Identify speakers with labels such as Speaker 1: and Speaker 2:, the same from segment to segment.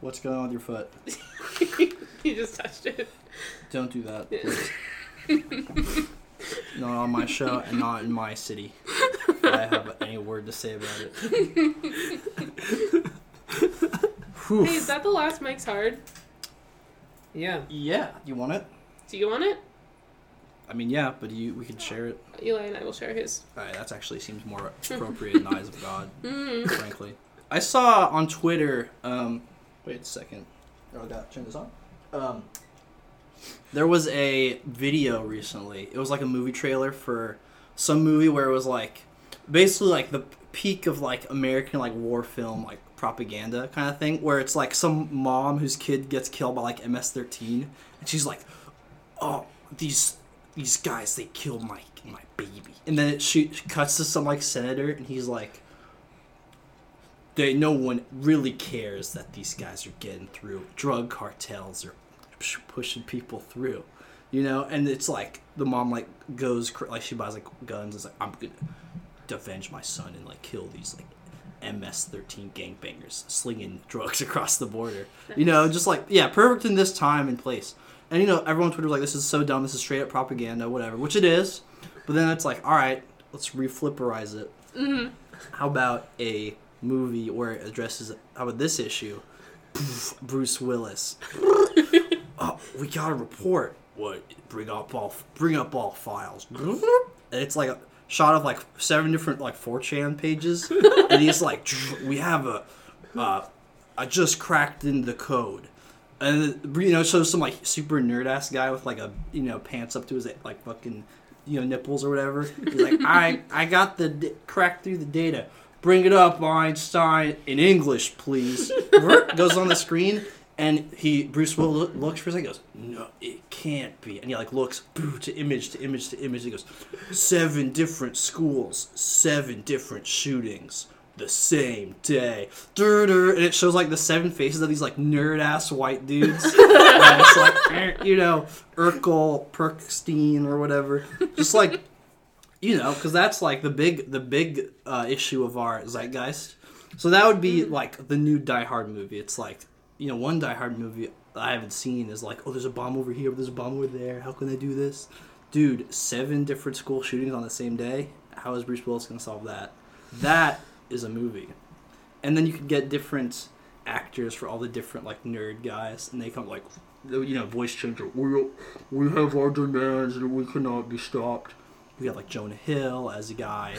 Speaker 1: What's going on with your foot?
Speaker 2: you just touched it.
Speaker 1: Don't do that. please. not on my show and not in my city. If I have any word to say about it.
Speaker 2: Hey, is that the last Mike's Hard?
Speaker 3: Yeah.
Speaker 1: Yeah, you want it?
Speaker 2: Do you want it?
Speaker 1: I mean, yeah, but you we could share it.
Speaker 2: Eli and I will share his.
Speaker 1: Alright, that actually seems more appropriate in the eyes of God,
Speaker 2: Mm.
Speaker 1: frankly. I saw on Twitter. Um, wait a second. Oh, I got turn this on. Um, there was a video recently. It was like a movie trailer for some movie where it was like basically like the peak of like American like war film like propaganda kind of thing where it's like some mom whose kid gets killed by like MS-13 and she's like oh these these guys they killed my my baby and then it shoot cuts to some like senator and he's like they no one really cares that these guys are getting through. Drug cartels are sh- pushing people through you know? And it's like the mom like goes like she buys like guns and is like i'm gonna avenge my son and like kill these like ms-13 gangbangers slinging drugs across the border. You know just like yeah perfect in this time and place. And you know everyone on twitter was like this is so dumb. This is straight up propaganda whatever which it is. But then it's like all right let's reflipperize it.
Speaker 2: Hmm
Speaker 1: how about a movie where it addresses how about this issue? Bruce willis. Oh we got a report. What? Bring up all bring up all files. And it's like a shot of like seven different like 4chan pages. And he's like we have a uh, i just cracked in the code. And you know shows some like super nerd ass guy with like a you know pants up to his like fucking you know nipples or whatever. He's like i i got the d- cracked through the data bring it up einstein in english please. Goes on the screen and he bruce will looks for a second goes no it can't be. And he like looks boo, to image to image to image. He goes seven different schools seven different shootings the same day. Dur, dur, and it shows like the seven faces of these like nerd ass white dudes. It's like eh, you know urkel perkstein or whatever. Just like you know because that's like the big the big uh, issue of our zeitgeist. So that would be like the new die hard movie. It's like you know one die hard movie i haven't seen is like oh there's a bomb over here there's a bomb over there how can they do this? Dude seven different school shootings on the same day? How is bruce willis going to solve that? That is a movie. And then you could get different actors for all the different like nerd guys and they come like you know voice changer we, we have our demands and we cannot be stopped we got like jonah hill as a guy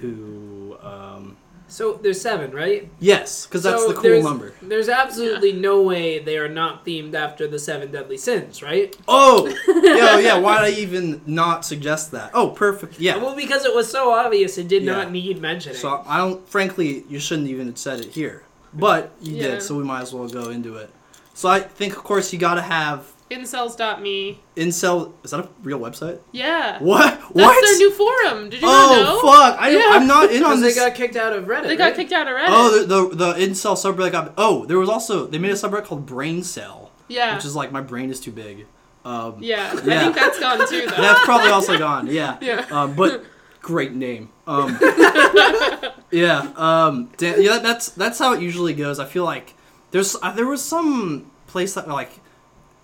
Speaker 1: who um
Speaker 3: So there's seven, right?
Speaker 1: yes because that's
Speaker 3: So
Speaker 1: the cool
Speaker 3: there's-
Speaker 1: number
Speaker 3: There's absolutely no way they are not themed after the seven deadly sins, right?
Speaker 1: oh yeah yeah why did i even not suggest that oh perfect yeah
Speaker 3: Well, because it was so obvious, it did
Speaker 1: Yeah.
Speaker 3: not need mentioning.
Speaker 1: So I don't. Frankly, you shouldn't even have said it here, but you
Speaker 2: Yeah.
Speaker 1: did, so we might as well go into it. So I think, of course, you got to have
Speaker 2: Incels.me.
Speaker 1: incel. Is that a real website?
Speaker 2: Yeah.
Speaker 1: What?
Speaker 2: That's
Speaker 1: what?
Speaker 2: their new forum. Did you not know?
Speaker 1: oh fuck! I,
Speaker 2: Yeah.
Speaker 1: I'm not in
Speaker 3: because
Speaker 1: on
Speaker 3: they got kicked out of Reddit.
Speaker 2: They got
Speaker 3: right?
Speaker 2: kicked out of Reddit.
Speaker 1: oh, the, the the incel subreddit got. Oh, there was also they made a subreddit called Brain Cell,
Speaker 2: yeah.
Speaker 1: which is like my brain is too big. Um,
Speaker 2: yeah. I think that's gone too, though.
Speaker 1: That's probably also gone. Yeah.
Speaker 2: Yeah.
Speaker 1: Um, but great name. Um, yeah. Um, da- yeah. That's that's how it usually goes. I feel like there's uh, there was some place that like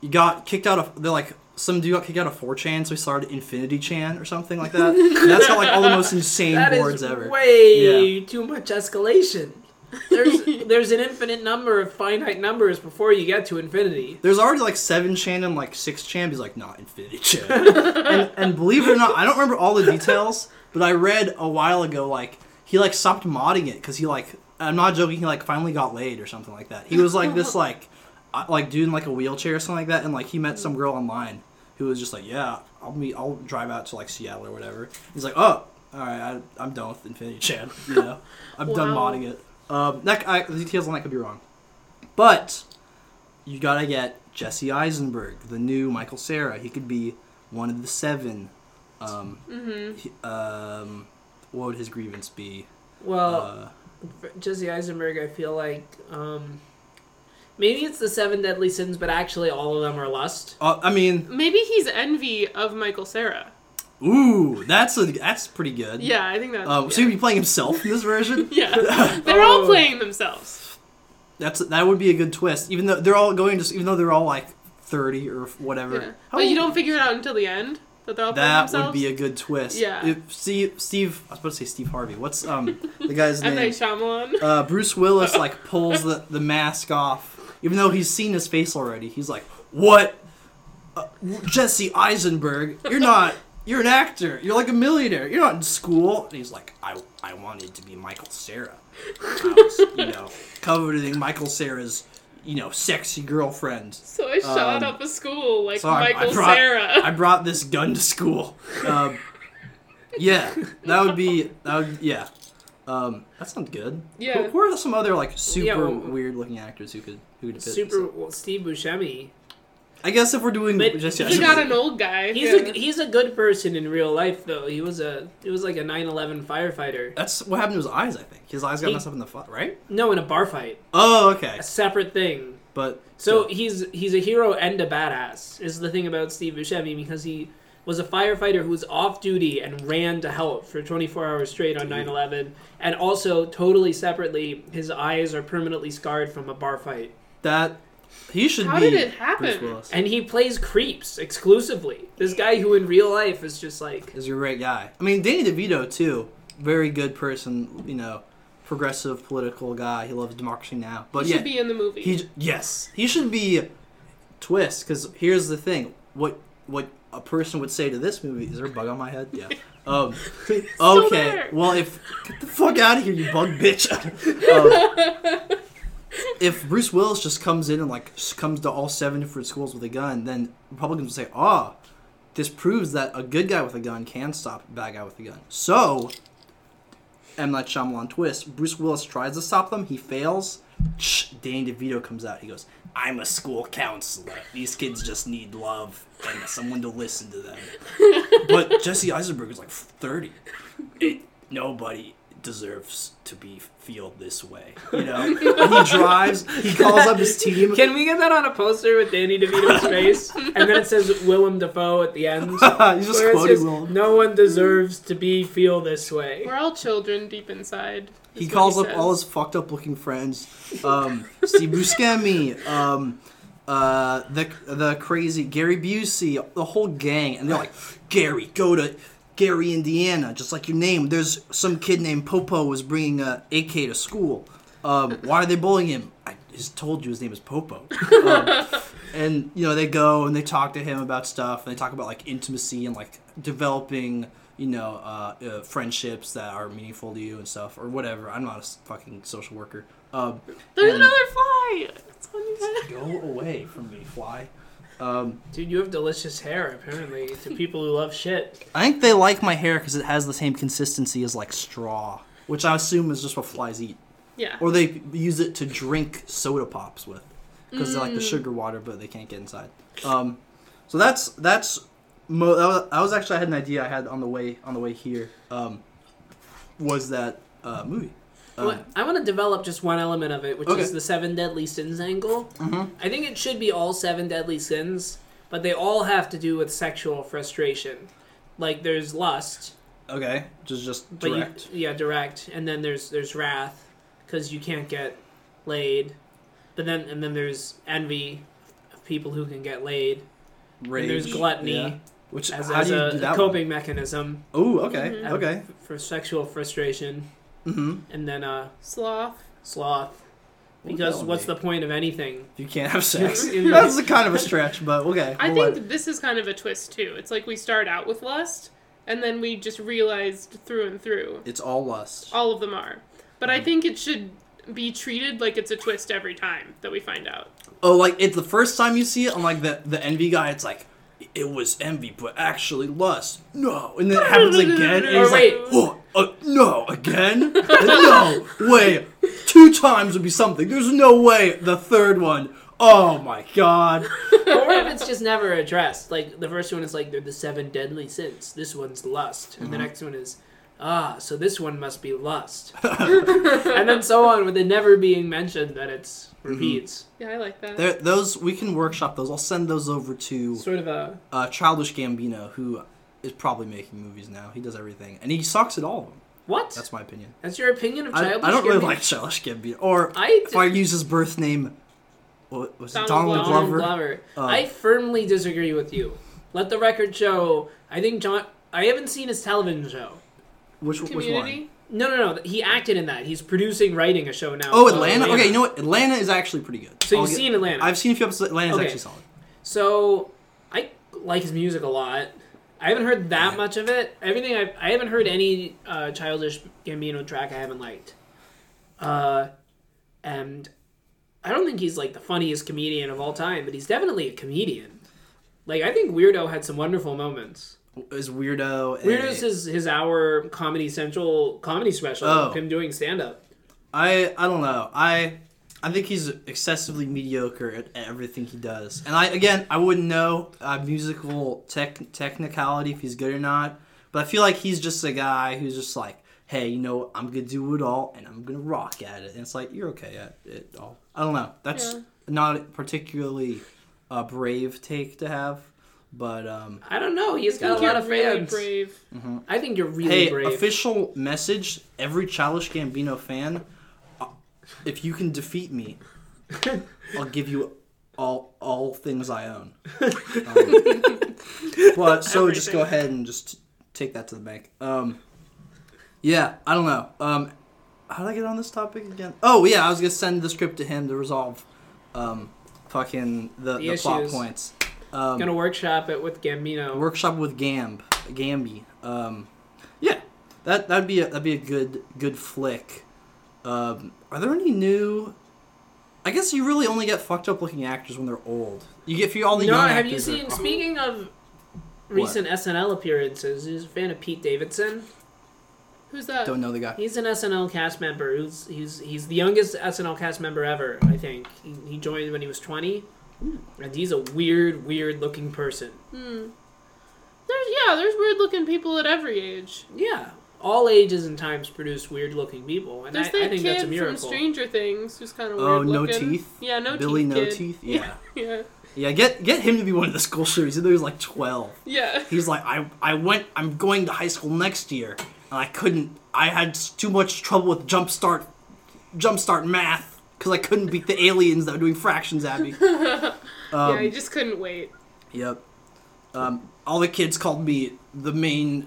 Speaker 1: you got kicked out of. They're like some dude got kicked out of 4chan, so he started Infinity Chan or something like that. And that's got like all the most insane
Speaker 3: That
Speaker 1: boards
Speaker 3: is
Speaker 1: ever.
Speaker 3: way too much escalation. There's there's an infinite number of finite numbers before you get to infinity.
Speaker 1: There's already like seven chan and like six chan. He's like, not Infinity Chan. and, and believe it or not, I don't remember all the details, but I read a while ago like he like stopped modding it because he like I'm not joking. He like finally got laid or something like that. He was like this like like dude in like a wheelchair or something like that, and like he met some girl online who was just like, yeah, I'll meet, I'll drive out to like Seattle or whatever. He's like, oh, all right, I, I'm done with Infinity Chan. You know, I'm done modding it. Um, that I, the details on that could be wrong, but you gotta get Jesse Eisenberg, the new Michael Cera. He could be one of the seven. Um,
Speaker 2: Mm-hmm.
Speaker 1: he- um, what would his grievance be?
Speaker 3: Well,
Speaker 1: Uh,
Speaker 3: Jesse Eisenberg, I feel like um, maybe it's the seven deadly sins, but actually all of them are lust.
Speaker 1: uh, I mean,
Speaker 2: Maybe he's envy of Michael Cera.
Speaker 1: ooh, that's a that's pretty good.
Speaker 2: Yeah, I think that's.
Speaker 1: Um,
Speaker 2: yeah.
Speaker 1: So he'd be playing himself in this version.
Speaker 2: yeah. They're all
Speaker 3: Oh.
Speaker 2: playing themselves.
Speaker 1: That's that would be a good twist. Even though they're all going just even though they're all like thirty or whatever.
Speaker 2: Yeah.
Speaker 1: How
Speaker 2: But you
Speaker 1: old-
Speaker 2: don't figure it out until the end that they're all playing
Speaker 1: That
Speaker 2: themselves.
Speaker 1: would be a good twist.
Speaker 2: Yeah.
Speaker 1: If Steve, Steve, I was about to say Steve Harvey. What's um the guy's
Speaker 2: M.
Speaker 1: name?
Speaker 2: Night Shyamalan.
Speaker 1: Uh, Bruce Willis like pulls the the mask off, even though he's seen his face already. He's like, "What, uh, Jesse Eisenberg? You're not. You're an actor. You're like a millionaire. You're not in school." And he's like, "I I wanted to be Michael Cera. I was, you know, coveting Michael Cera's." You know, sexy girlfriend.
Speaker 2: so I shot
Speaker 1: um,
Speaker 2: up a school like
Speaker 1: So I- I
Speaker 2: Michael
Speaker 1: brought-
Speaker 2: Sarah.
Speaker 1: I brought this gun to school. Um, yeah, that would be that would yeah. Um, that sounds good.
Speaker 2: Yeah.
Speaker 1: Who, who are some other like super
Speaker 3: Yeah, well-
Speaker 1: weird looking actors who could who could fit?
Speaker 3: Super well, Steve Buscemi.
Speaker 1: I guess if we're doing
Speaker 3: But
Speaker 1: just
Speaker 2: we got an old guy.
Speaker 3: He's
Speaker 2: yeah.
Speaker 3: a he's a good person in real life though. He was a it was like a 9/11 firefighter.
Speaker 1: That's what happened to his eyes. I think his eyes got
Speaker 3: He-
Speaker 1: messed up in the fight, right?
Speaker 3: No, in a bar fight.
Speaker 1: Oh, okay.
Speaker 3: A separate thing.
Speaker 1: But
Speaker 3: So
Speaker 1: still.
Speaker 3: he's he's a hero and a badass. Is the thing about Steve Buscemi because he was a firefighter who was off duty and ran to help for 24 hours straight on mm-hmm. 9/11, and also totally separately, his eyes are permanently scarred from a bar fight.
Speaker 1: that he should
Speaker 2: How
Speaker 1: be.
Speaker 2: did it happen?
Speaker 3: And he plays creeps exclusively. This guy who in real life is just like
Speaker 1: is a great guy. I mean, Danny DeVito too. Very good person. You know, progressive political guy. He loves democracy now. But
Speaker 2: he
Speaker 1: yeah,
Speaker 2: should be in the movie.
Speaker 1: He yes, he should be twist because here's the thing: what what a person would say to this movie is there a bug on my head? Yeah. Um, okay. Well, if get the fuck out of here, you bug bitch. um, if Bruce Willis just comes in and like comes to all seven different schools with a gun, then Republicans would say, "Ah, this proves that a good guy with a gun can stop a bad guy with a gun." So, M Night Shyamalan twist: Bruce Willis tries to stop them, he fails. Shh, Danny DeVito comes out. He goes, "I'm a school counselor. These kids just need love and someone to listen to them." but Jesse Eisenberg is like thirty. It, nobody deserves to be feel this way. You know, and he drives. He calls up his team.
Speaker 3: Can we get that on a poster with Danny DeVito's face? And then it says Willem Dafoe at the end.
Speaker 1: He's just quoting
Speaker 3: just,
Speaker 1: Will.
Speaker 3: no one deserves to be feel this way.
Speaker 2: We're all children deep inside.
Speaker 1: He calls up
Speaker 2: says.
Speaker 1: all his fucked up looking friends. Um, Steve Buscemi, um, uh, the the crazy Gary Busey, the whole gang, and they're like, Gary, go to Gary, Indiana, just like your name. There's some kid named Popo was bringing a AK to school. Um, why are they bullying him? I just told you his name is Popo. Um, and you know they go and they talk to him about stuff and they talk about like intimacy and like developing you know uh, uh, friendships that are meaningful to you and stuff or whatever i'm not a fucking social worker um,
Speaker 2: There's another fly. It's on your head.
Speaker 1: go away from me fly um,
Speaker 3: Dude, you have delicious hair, apparently, to people who love shit.
Speaker 1: i think they like my hair because it has the same consistency as like straw which i assume is just what flies eat
Speaker 2: Yeah.
Speaker 1: or they use it to drink soda pops with because they like the sugar water but they can't get inside um, so that's that's mo- that, was, that was actually i had an idea i had on the way on the way here um, was that uh, movie um,
Speaker 3: Well, I want to develop just one element of it, which
Speaker 1: Okay.
Speaker 3: is the seven deadly sins angle.
Speaker 1: Mhm.
Speaker 3: I think it should be all seven deadly sins, but they all have to do with sexual frustration. Like there's lust,
Speaker 1: okay just just direct
Speaker 3: you yeah direct, and then there's there's wrath because you can't get laid, but then and then there's envy of people who can get laid,
Speaker 1: rage
Speaker 3: and there's gluttony
Speaker 1: yeah. Which
Speaker 3: as,
Speaker 1: how
Speaker 3: as
Speaker 1: do you
Speaker 3: a,
Speaker 1: do that
Speaker 3: coping mechanism
Speaker 1: oh okay
Speaker 2: Mhm.
Speaker 3: uh,
Speaker 1: okay
Speaker 3: for sexual frustration,
Speaker 1: mm-hmm.
Speaker 3: and then uh
Speaker 2: Sloth.
Speaker 3: sloth. Because
Speaker 1: would
Speaker 3: what's
Speaker 1: that
Speaker 3: the point of anything?
Speaker 1: you can't have sex that's a kind of a stretch but okay
Speaker 2: I
Speaker 1: we'll
Speaker 2: think
Speaker 1: let-
Speaker 2: this is kind of a twist too. It's like we start out with lust, and then we just realized through and through
Speaker 1: it's all lust
Speaker 2: all of them are. But
Speaker 1: Mm-hmm.
Speaker 2: I think it should be treated like it's a twist every time that we find out.
Speaker 1: Oh, like it's the first time you see it on like the the envy guy. It's like it was envy, but actually lust. No, and then it happens again. And he's
Speaker 3: wait.
Speaker 1: like, oh, uh, no, again? no way. Two times would be something. There's no way the third one. Oh my god.
Speaker 3: or if it's just never addressed. Like the first one is like they're the seven deadly sins. This one's lust, and the
Speaker 1: Mm-hmm.
Speaker 3: next one is ah, so this one must be lust, and then so on, with it never being mentioned that it's repeats.
Speaker 2: Yeah, I like that.
Speaker 1: There, those we can workshop those. I'll send those over to
Speaker 3: Sort of a
Speaker 1: uh, Childish Gambino, who is probably making movies now. He does everything, and he sucks at all of them.
Speaker 3: What?
Speaker 1: That's my opinion.
Speaker 3: That's your opinion of
Speaker 1: I,
Speaker 3: childish
Speaker 1: I don't really
Speaker 3: Gambino?
Speaker 1: like Childish Gambino. Or
Speaker 3: I
Speaker 1: if I use his birth name, what was it?
Speaker 2: Donald
Speaker 1: Donald
Speaker 2: Glover.
Speaker 1: Glover.
Speaker 3: Glover.
Speaker 1: Uh,
Speaker 3: I firmly disagree with you. Let the record show. I think John. I haven't seen his television show.
Speaker 1: Which which one?
Speaker 2: Community.
Speaker 3: No, no, no. He acted in that. He's producing, writing a show now.
Speaker 1: Oh,
Speaker 3: called
Speaker 1: Atlanta. Okay, you know what? Atlanta is actually pretty good.
Speaker 3: So
Speaker 1: I'll
Speaker 3: you've
Speaker 1: get-
Speaker 3: seen Atlanta.
Speaker 1: I've seen a few episodes. Atlanta's
Speaker 3: Okay.
Speaker 1: actually solid.
Speaker 3: So I like his music a lot. I haven't heard that
Speaker 1: Yeah.
Speaker 3: much of it. Everything I've, I haven't heard any uh, childish Gambino track I haven't liked. Uh, and I don't think he's like the funniest comedian of all time, but he's definitely a comedian. Like I think Weirdo had some wonderful moments.
Speaker 1: Is Weirdo? a-
Speaker 3: Weirdo's his his hour Comedy Central comedy special
Speaker 1: Oh.
Speaker 3: of him doing stand up.
Speaker 1: I I don't know. I I think he's excessively mediocre at, at everything he does. And I again, I wouldn't know uh, musical tech technicality if he's good or not. But I feel like he's just a guy who's just like, hey, you know, I'm gonna do it all and I'm gonna rock at it. And it's like you're okay at it all. I don't know. That's
Speaker 2: Yeah.
Speaker 1: not particularly a brave take to have. But um,
Speaker 3: I don't know. He's got a lot
Speaker 2: you're
Speaker 3: of
Speaker 2: really
Speaker 3: fans.
Speaker 2: brave.
Speaker 3: I think you're really
Speaker 1: hey,
Speaker 3: brave.
Speaker 1: official message: every Childish Gambino fan, uh, if you can defeat me, I'll give you all all things I own. Um, but so just go ahead and just take that to the bank. Um, yeah, I don't know. Um, how did I get on this topic again? Oh yeah, I was gonna send the script to him to resolve, um, fucking the,
Speaker 3: The
Speaker 1: the, plot points. Um,
Speaker 3: Gonna workshop it with Gambino.
Speaker 1: workshop with Gamb, Gamby. Um, yeah, that that'd be a, that'd be a good good flick. Um, are there any new? I guess you really only get fucked up looking actors when they're old. You get for all the
Speaker 3: no,
Speaker 1: young
Speaker 3: have you
Speaker 1: actors. are-
Speaker 3: seen? Speaking of recent SNL appearances, he's a fan of Pete Davidson.
Speaker 2: Who's that?
Speaker 1: Don't know the guy.
Speaker 3: He's an SNL cast member. Who's he's he's the youngest SNL cast member ever. I think he, he joined when he was twenty, and he's a weird, weird looking person.
Speaker 2: Hmm. There's yeah, there's weird looking people at every age.
Speaker 3: Yeah, all ages and times produce weird looking people, and I,
Speaker 2: There's that
Speaker 3: I think
Speaker 2: kid
Speaker 3: that's a
Speaker 2: from. Stranger Things who's kind of
Speaker 1: Oh,
Speaker 2: weird
Speaker 1: no
Speaker 2: looking.
Speaker 1: teeth?
Speaker 2: Yeah, no
Speaker 1: Billy
Speaker 2: teeth.
Speaker 1: No
Speaker 2: kid.
Speaker 1: Teeth. Yeah.
Speaker 2: Yeah.
Speaker 1: yeah. Get get him to be one of the school shooters. He was like twelve.
Speaker 2: Yeah.
Speaker 1: He's like, I I went. I'm going to high school next year, and I couldn't. I had too much trouble with jump start, jump start math because I couldn't beat the aliens that were doing fractions at me.
Speaker 2: yeah,
Speaker 1: Um,
Speaker 2: he just couldn't wait.
Speaker 1: Yep. Um, all the kids called me the main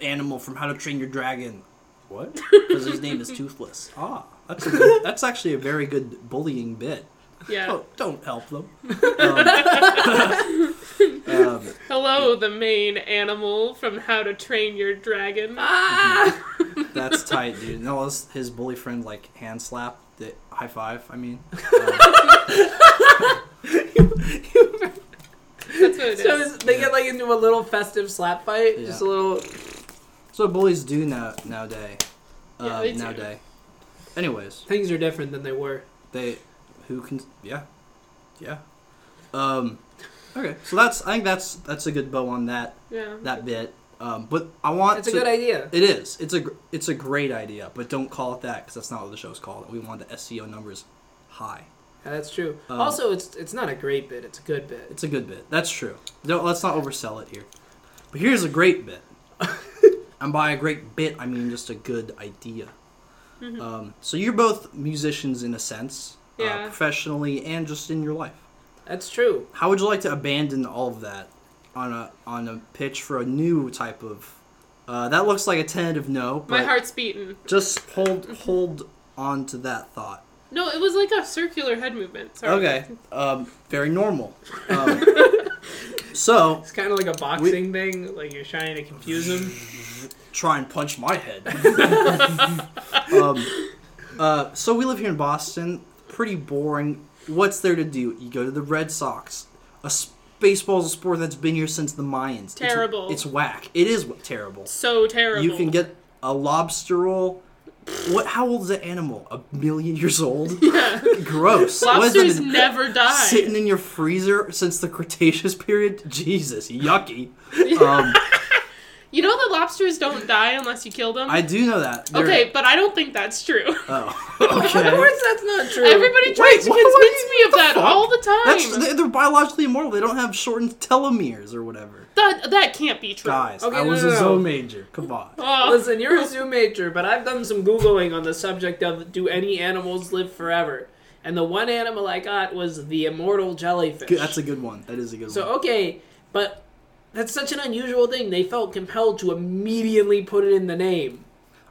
Speaker 1: animal from How to Train Your Dragon. What? Because his name is Toothless. Ah, that's a good, that's actually a very good bullying bit.
Speaker 2: Yeah.
Speaker 1: Don't, don't help them. Um, um,
Speaker 2: Hello, the main animal from How to Train Your Dragon.
Speaker 3: Ah!
Speaker 1: that's tight, dude. No, his, his bully friend like hand slap, the high five. I mean,
Speaker 2: That's what it is.
Speaker 3: so is- they get like into a little festive slap fight,
Speaker 1: Yeah.
Speaker 3: just a little.
Speaker 1: that's what bullies do now nowadays. Uh,
Speaker 2: Yeah, they do.
Speaker 1: nowadays. Anyways,
Speaker 3: Things are different than they were.
Speaker 1: they who can yeah yeah um okay so that's i think that's that's a good bow on that
Speaker 2: yeah.
Speaker 1: that bit um but i want
Speaker 3: It's a good idea.
Speaker 1: it is it's a it's a great idea but don't call it that because that's not what the show's called we want the seo numbers high
Speaker 3: Yeah, that's true.
Speaker 1: Um,
Speaker 3: also, it's it's not a great bit; it's a good bit.
Speaker 1: it's a good bit that's true don't let's not oversell it here but here's a great bit and by a great bit i mean just a good idea
Speaker 2: Mm-hmm.
Speaker 1: um, so you're both musicians in a sense uh, professionally and just in your life
Speaker 3: That's true.
Speaker 1: How would you like to abandon all of that on a on a pitch for a new type of? Uh, that looks like a tentative no, but
Speaker 2: My heart's beating.
Speaker 1: just hold hold on to that thought.
Speaker 2: No, it was like a circular head movement. Sorry.
Speaker 1: Okay, um, very normal. Um, so
Speaker 3: It's kind of like a boxing thing, like you're trying to confuse them.
Speaker 1: try and punch my head. um, uh, so we live here in Boston. Pretty boring. What's there to do? You go to the Red Sox. A s- baseball's a sport that's been here since the Mayans. It's-
Speaker 2: Terrible.
Speaker 1: It's, whack. It is terrible.
Speaker 2: So terrible.
Speaker 1: You can get a lobster roll. What? How old is that animal? A million years old?
Speaker 2: Yeah.
Speaker 1: Gross. What has that
Speaker 2: Lobsters
Speaker 1: been
Speaker 2: never die.
Speaker 1: Sitting in your freezer since the Cretaceous period? Jesus, yucky. Um,
Speaker 2: You know that lobsters don't die unless you kill them?
Speaker 1: I do know that. They're-
Speaker 2: okay, but I don't think that's true.
Speaker 1: Oh,
Speaker 3: Of course, that's not true.
Speaker 2: Everybody tries
Speaker 1: Wait,
Speaker 2: to
Speaker 1: what-
Speaker 2: convince
Speaker 1: what-
Speaker 2: me of that
Speaker 1: fuck.
Speaker 2: all the time.
Speaker 1: That's they- they're biologically immortal. They don't have shortened telomeres or whatever.
Speaker 2: that that can't be true.
Speaker 1: Guys,
Speaker 3: Okay,
Speaker 1: I
Speaker 3: no,
Speaker 1: was
Speaker 3: no,
Speaker 1: a
Speaker 3: no.
Speaker 1: zoo major. Come on.
Speaker 2: Oh.
Speaker 3: Listen, you're a zoo major, but I've done some googling on the subject of do any animals live forever, and the one animal I got was the immortal jellyfish.
Speaker 1: That's a good one. That is a good
Speaker 3: So
Speaker 1: one.
Speaker 3: So okay, but that's such an unusual thing. They felt compelled to immediately put it in the name.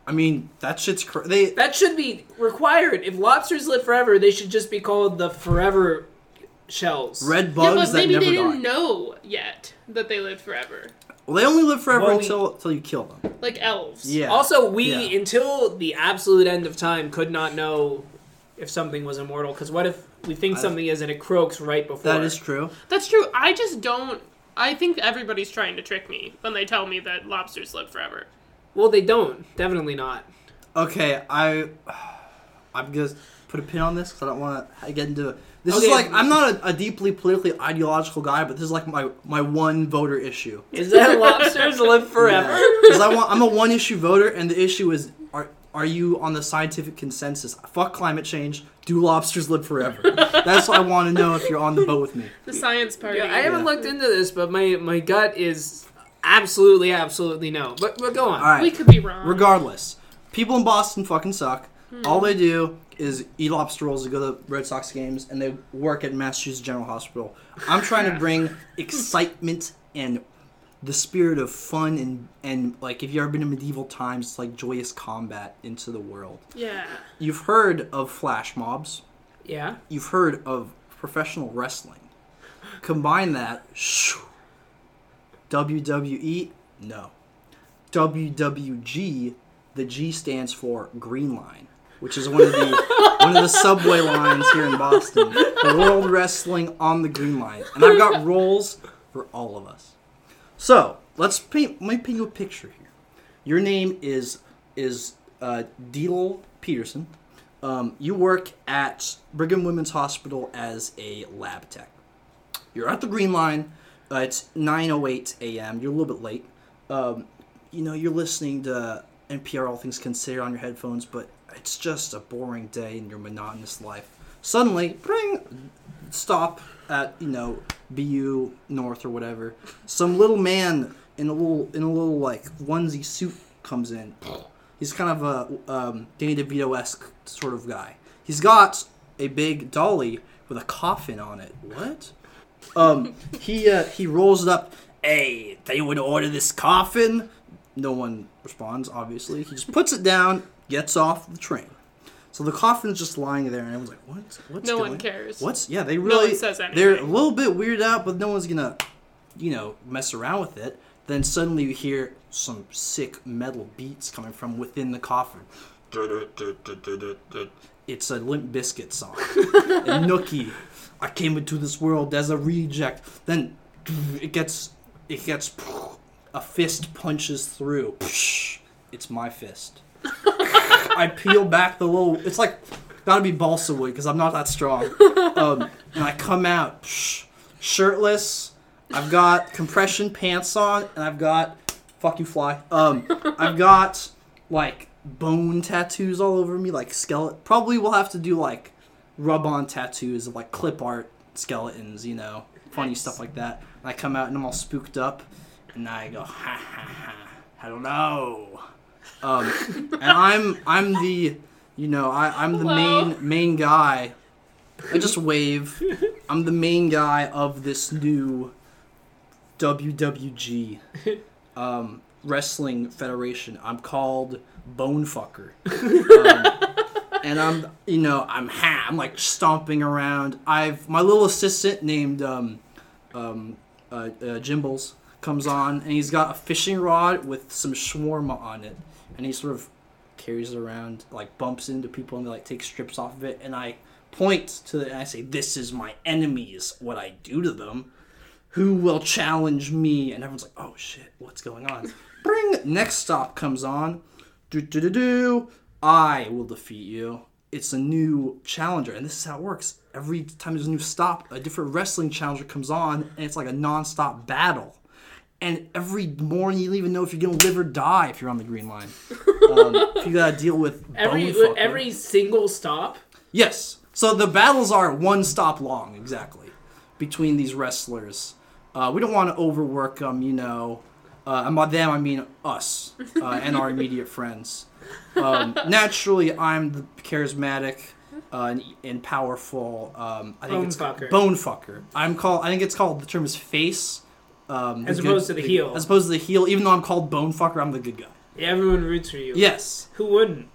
Speaker 1: I mean, that shit's cr- they.
Speaker 3: That should be required. If lobsters live forever, they should just be called the forever shells.
Speaker 1: Red
Speaker 2: yeah,
Speaker 1: bugs
Speaker 2: but
Speaker 1: that
Speaker 2: maybe
Speaker 1: never
Speaker 2: they didn't know yet that they lived forever,
Speaker 1: Well, they only live forever
Speaker 3: Well, we-
Speaker 1: until until you kill them.
Speaker 2: like elves.
Speaker 1: Yeah.
Speaker 3: Also, we
Speaker 1: Yeah.
Speaker 3: until the absolute end of time could not know if something was immortal. Because what if we think
Speaker 1: I-
Speaker 3: something is and it croaks right before?
Speaker 1: That is true.
Speaker 2: That's true. I just don't. I think everybody's trying to trick me when they tell me that lobsters live forever.
Speaker 3: Well, they don't. Definitely not.
Speaker 1: Okay, I I'm gonna put a pin on this because I don't want to get into. it. This is like I'm not a, a deeply politically ideological guy, but this is like my my one voter issue.
Speaker 3: Is that lobsters live forever?
Speaker 1: Because I want I'm a one issue voter, and the issue is are are you on the scientific consensus? Fuck climate change. Do lobsters live forever? That's what I want to know if you're on the boat with me.
Speaker 2: The science part.
Speaker 3: Yeah, I haven't
Speaker 1: Yeah.
Speaker 3: looked into this, but my my gut is absolutely, absolutely no. But but go on.
Speaker 1: All right.
Speaker 2: We could be wrong.
Speaker 1: Regardless, people in Boston fucking suck. Hmm. All they do is eat lobster rolls to go to Red Sox games, and they work at Massachusetts General Hospital. I'm trying to bring excitement and the spirit of fun and and like if you ever been in medieval times, it's like joyous combat into the world.
Speaker 2: Yeah.
Speaker 1: You've heard of flash mobs.
Speaker 3: Yeah.
Speaker 1: You've heard of professional wrestling. Combine that. shoo, WWE? No. WWG, the G stands for Green Line, which is one of the one of the subway lines here in Boston. The World Wrestling on the Green Line. And I've got roles for all of us. So, let's paint let me paint you a picture here. Your name is is uh Peterson. Um, you work at Brigham Women's Hospital as a lab tech. You're at the Green Line. Uh, it's 9:08 a.m. You're a little bit late. Um, you know you're listening to NPR All Things Considered on your headphones, but it's just a boring day in your monotonous life. Suddenly, bring stop at you know BU North or whatever. Some little man in a little in a little like onesie suit comes in. He's kind of a um, Danny DeVito esque sort of guy. He's got a big dolly with a coffin on it. What? Um, he uh, he rolls it up. Hey, they would order this coffin. No one responds. Obviously, he just puts it down, gets off the train. So the coffin's just lying there, and everyone's like, "What? What's going on?
Speaker 2: No
Speaker 1: going?
Speaker 2: one cares.
Speaker 1: What's yeah? They really
Speaker 2: says
Speaker 1: they're a little bit weirded out, but no one's gonna, you know, mess around with it. Then suddenly you hear some sick metal beats coming from within the coffin. It's a Limp Bizkit song. and Nookie, I came into this world as a reject. Then it gets it gets a fist punches through. It's my fist. I peel back the little. It's like gotta be balsa wood because I'm not that strong. Um, and I come out shirtless. I've got compression pants on, and I've got fuck you fly. Um, I've got like bone tattoos all over me, like skeleton. Probably we'll have to do like rub on tattoos of like clip art skeletons, you know, funny
Speaker 2: Nice.
Speaker 1: stuff like that. And I come out and I'm all spooked up, and I go ha ha ha. Hello. Um, and I'm I'm the you know I I'm the
Speaker 2: Hello.
Speaker 1: main main guy. I just wave. I'm the main guy of this new WWG um, wrestling federation. I'm called Bonefucker. Um, and I'm you know I'm ha I'm like stomping around. I've my little assistant named um, um, uh, uh, Jimbles comes on and he's got a fishing rod with some shawarma on it, and he sort of carries it around, like bumps into people and they like take strips off of it, and I point to it and I say, "This is my enemies. What I do to them." Who will challenge me? And everyone's like, "Oh shit, what's going on?" Bring next stop comes on. Do do do do. I will defeat you. It's a new challenger, and this is how it works. Every time there's a new stop, a different wrestling challenger comes on, and it's like a non-stop battle. And every morning, you don't even know if you're gonna live or die if you're on the green line. Um, you gotta deal with
Speaker 3: Every
Speaker 1: bonefucker.
Speaker 3: every single stop.
Speaker 1: yes. So the battles are one stop long, exactly, between these wrestlers. Uh, we don't want to overwork them, you know. Uh, and by them, I mean us uh, and our immediate friends. Um, naturally, I'm the charismatic uh, and, and powerful. Um, I think
Speaker 3: Bone
Speaker 1: it's
Speaker 3: fucker.
Speaker 1: bone fucker. I'm called. I think it's called. The term is face. Um,
Speaker 3: As
Speaker 1: the
Speaker 3: opposed to the heel.
Speaker 1: As opposed to the heel. Even though I'm called bone fucker, I'm the good guy.
Speaker 3: Yeah, everyone roots for you.
Speaker 1: Yes,
Speaker 3: Who wouldn't?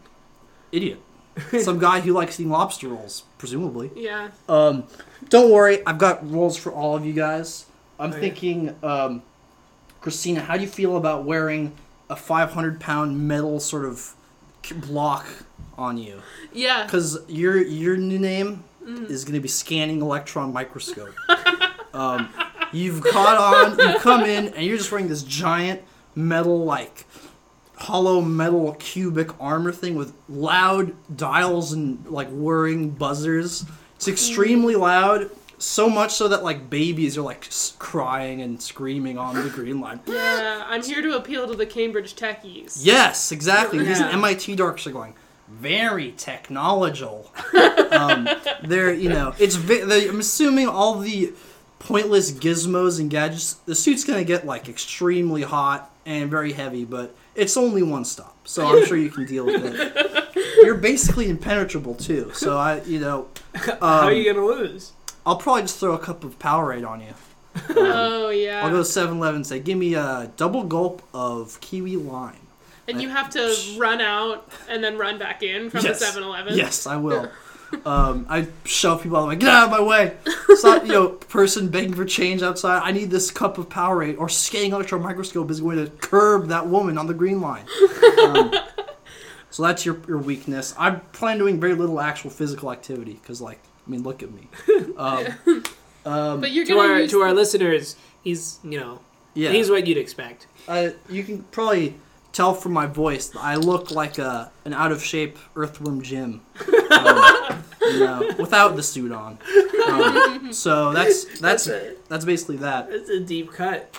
Speaker 1: idiot. Some guy who likes eating lobster rolls, presumably.
Speaker 2: Yeah.
Speaker 1: Um, don't worry, I've got roles for all of you guys. I'm
Speaker 3: Okay.
Speaker 1: thinking, um, Christina, how do you feel about wearing a 500 pound metal sort of block on you?
Speaker 2: Yeah.
Speaker 1: Because your your new name
Speaker 2: Mm.
Speaker 1: is going to be scanning electron microscope. um, you've caught on, you come in, and you're just wearing this giant metal like hollow metal cubic armor thing with loud dials and like whirring buzzers. It's extremely loud, so much so that like babies are like s- crying and screaming on the green line.
Speaker 2: Yeah. I'm here to appeal to the Cambridge techies.
Speaker 1: Yes, exactly. These MIT dorks are going very technological. um, they're you know it's ve- they, I'm assuming all the pointless gizmos and gadgets. The suit's gonna get like extremely hot and very heavy, but it's only one stop, so I'm sure you can deal with it. You're basically impenetrable too, so I you know
Speaker 3: How are
Speaker 1: um,
Speaker 3: you gonna lose?
Speaker 1: I'll probably just throw a cup of Powerade on you.
Speaker 2: Oh yeah.
Speaker 1: I'll go to 7-Eleven and say, give me a double gulp of kiwi lime.
Speaker 2: and you have to run out and then run back in from
Speaker 1: Yes.
Speaker 2: the 7-Eleven.
Speaker 1: Yes, I will. Um, I shove people out of the way. Get out of my way! Stop, you know, person begging for change outside. I need this cup of Powerade. Or scanning electron microscope is going to curb that woman on the green line. Um, so that's your your weakness. I plan doing very little actual physical activity because, like, I mean, look at me. Um, um,
Speaker 2: But you're
Speaker 3: To
Speaker 2: gonna
Speaker 3: our to our listeners, he's you know
Speaker 1: yeah,
Speaker 3: he's what you'd expect.
Speaker 1: uh, you can probably tell from my voice that I look like a an out of shape Earthworm Jim, um, you know, without the suit on. Um, so that's that's
Speaker 3: That's a,
Speaker 1: that's basically that.
Speaker 3: It's a deep cut.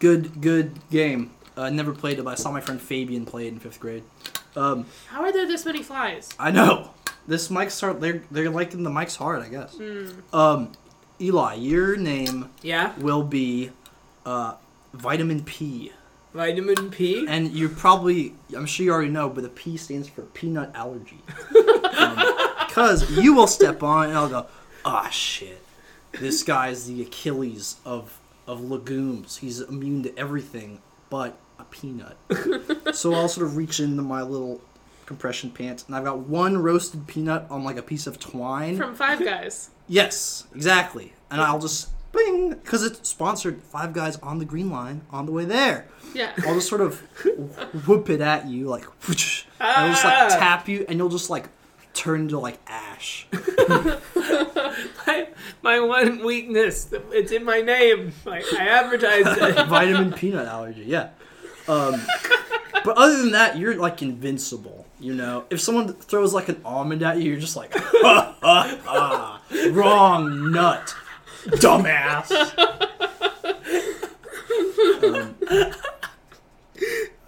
Speaker 1: Good good game. Uh, never played it, but I saw my friend Fabian play it in fifth grade. Um,
Speaker 2: How are there this many flies?
Speaker 1: I know this mic's hard. They're they're liking the mic's hard, I guess.
Speaker 2: Hmm.
Speaker 1: Um, Eli, your name
Speaker 3: Yeah,
Speaker 1: will be uh, Vitamin P.
Speaker 3: vitamin P.
Speaker 1: And you probably, I'm sure you already know, but the P stands for peanut allergy. Because you will step on and I'll go, ah, shit. This guy's the Achilles of, of legumes. He's immune to everything but a peanut. so I'll sort of reach into my little compression pants and I've got one roasted peanut on like a piece of twine.
Speaker 2: From Five Guys.
Speaker 1: Yes, exactly. And I'll just bing because it's sponsored Five Guys on the Green Line on the way there.
Speaker 2: Yeah.
Speaker 1: I'll just sort of whoop it at you like whoosh, and I'll just like
Speaker 3: Ah.
Speaker 1: tap you and you'll just like turn into like ash.
Speaker 3: my, my one weakness, it's in my name. Like I advertised it.
Speaker 1: Vitamin peanut allergy, yeah. Um, but other than that, you're like invincible. You know, if someone throws like an almond at you, you're just like, ha ha ha, wrong nut, dumbass. Um,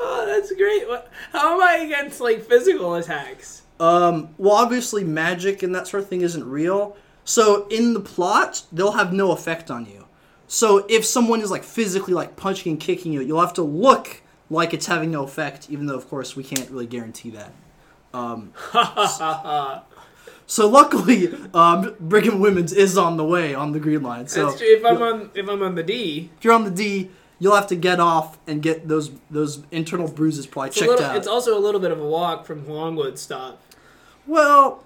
Speaker 3: Oh, that's great. What, how am I against like physical attacks?
Speaker 1: Um, well, obviously, magic and that sort of thing isn't real. So in the plot, they'll have no effect on you. So if someone is like physically like punching and kicking you, you'll have to look like it's having no effect, even though of course we can't really guarantee that. Um, so luckily, um, Brigham Women's is on the way on the green line. So
Speaker 3: That's true. If I'm on if I'm on the D,
Speaker 1: if you're on the D, you'll have to get off and get those those internal bruises probably
Speaker 3: it's,
Speaker 1: checked
Speaker 3: little,
Speaker 1: out.
Speaker 3: it's also a little bit of a walk from Longwood stop.
Speaker 1: well,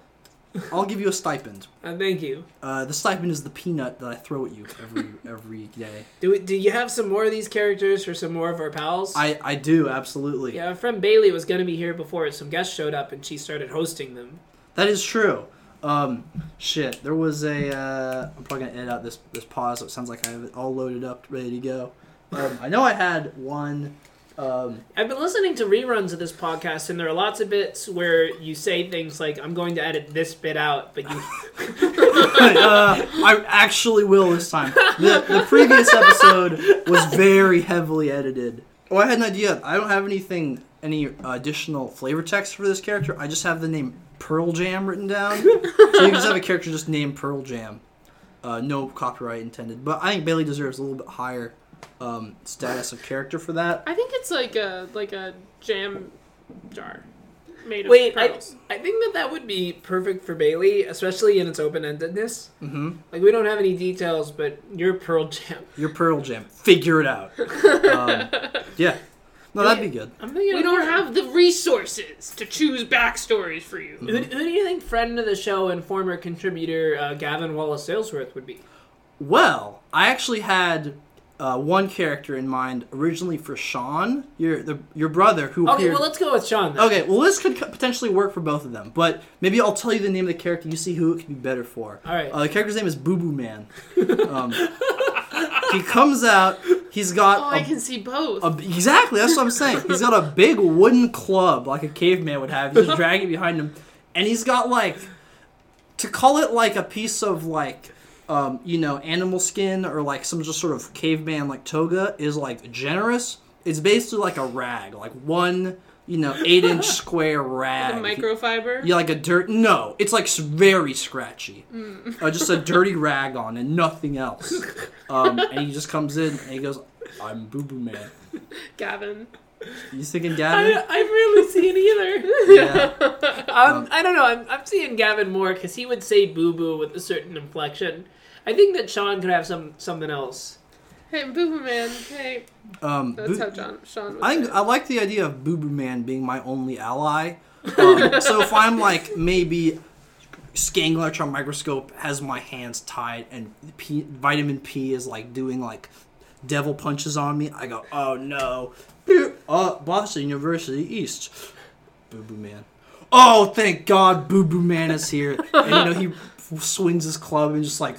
Speaker 1: I'll give you a stipend.
Speaker 3: Uh, thank you.
Speaker 1: Uh, the stipend is the peanut that I throw at you every every day.
Speaker 3: Do we, do you have some more of these characters for some more of our pals?
Speaker 1: I I do absolutely.
Speaker 3: yeah, our friend Bailey was going to be here before some guests showed up and she started hosting them.
Speaker 1: That is true. Um, shit. There was a. Uh, I'm probably gonna edit out this this pause, so it sounds like I have it all loaded up, ready to go. Um, I know I had one. Um,
Speaker 3: I've been listening to reruns of this podcast, and there are lots of bits where you say things like, "I'm going to edit this bit out," but you
Speaker 1: uh, I actually will this time. The the previous episode was very heavily edited. Oh, I had an idea. I don't have anything, any additional flavor text for this character. I just have the name Pearl Jam written down. so you can just have a character just named Pearl Jam. Uh, no copyright intended. But I think Bailey deserves a little bit higher um, status of character for that.
Speaker 2: I think it's like a like a jam jar made of
Speaker 3: Wait, I,
Speaker 2: pearls.
Speaker 3: I think that that would be perfect for Bailey, especially in its open endedness.
Speaker 1: hmm
Speaker 3: Like we don't have any details, but you're Pearl Jam.
Speaker 1: Your Pearl Jam. Figure it out. um, yeah. No, that'd be good.
Speaker 3: I'm thinking
Speaker 2: we don't have the resources to choose backstories for you.
Speaker 3: Who, who do you think friend of the show and former contributor uh, Gavin Wallace Salesworth would be?
Speaker 1: Well, I actually had uh, one character in mind originally for Sean, your the, your brother, who
Speaker 3: Okay,
Speaker 1: appeared.
Speaker 3: well let's go with Sean. Then.
Speaker 1: Okay, well, this could potentially work for both of them, but maybe I'll tell you the name of the character. You see who it could be better for.
Speaker 3: All right.
Speaker 1: Uh, the character's name is Boo Boo Man. Um, he comes out. He's got
Speaker 2: Oh,
Speaker 1: a,
Speaker 2: I can see both.
Speaker 1: a- exactly. That's what I'm saying. He's got a big wooden club like a caveman would have. He's dragging it behind him, and he's got like to call it like a piece of like um, you know animal skin or like some just sort of caveman like toga is like generous. It's basically like a rag, like one you know eight inch square rag.
Speaker 2: the microfiber.
Speaker 1: Yeah, like a dirt. No, it's like very scratchy. Uh, just a dirty rag on and nothing else. Um, and he just comes in and he goes, "I'm Boo Boo Man."
Speaker 2: Gavin.
Speaker 1: You thinking
Speaker 3: I,
Speaker 1: Gavin?
Speaker 3: I've really seen either.
Speaker 1: Yeah.
Speaker 3: Um, I don't know. I'm, I'm seeing Gavin more because he would say "boo boo" with a certain inflection. I think that Sean could have some something else.
Speaker 2: Hey, Boo Boo Man. Hey,
Speaker 1: Um,
Speaker 2: that's
Speaker 1: Boo-
Speaker 2: how John Sean. Would
Speaker 1: I
Speaker 2: say
Speaker 1: think
Speaker 2: it.
Speaker 1: I like the idea of Boo Boo Man being my only ally. Um, so if I'm like maybe scanning electron microscope has my hands tied and P, vitamin P is like doing like devil punches on me, I go, oh no, uh, Boston University East, Boo Boo Man. Oh, thank God, Boo Boo Man is here. And you know he swings his club and just like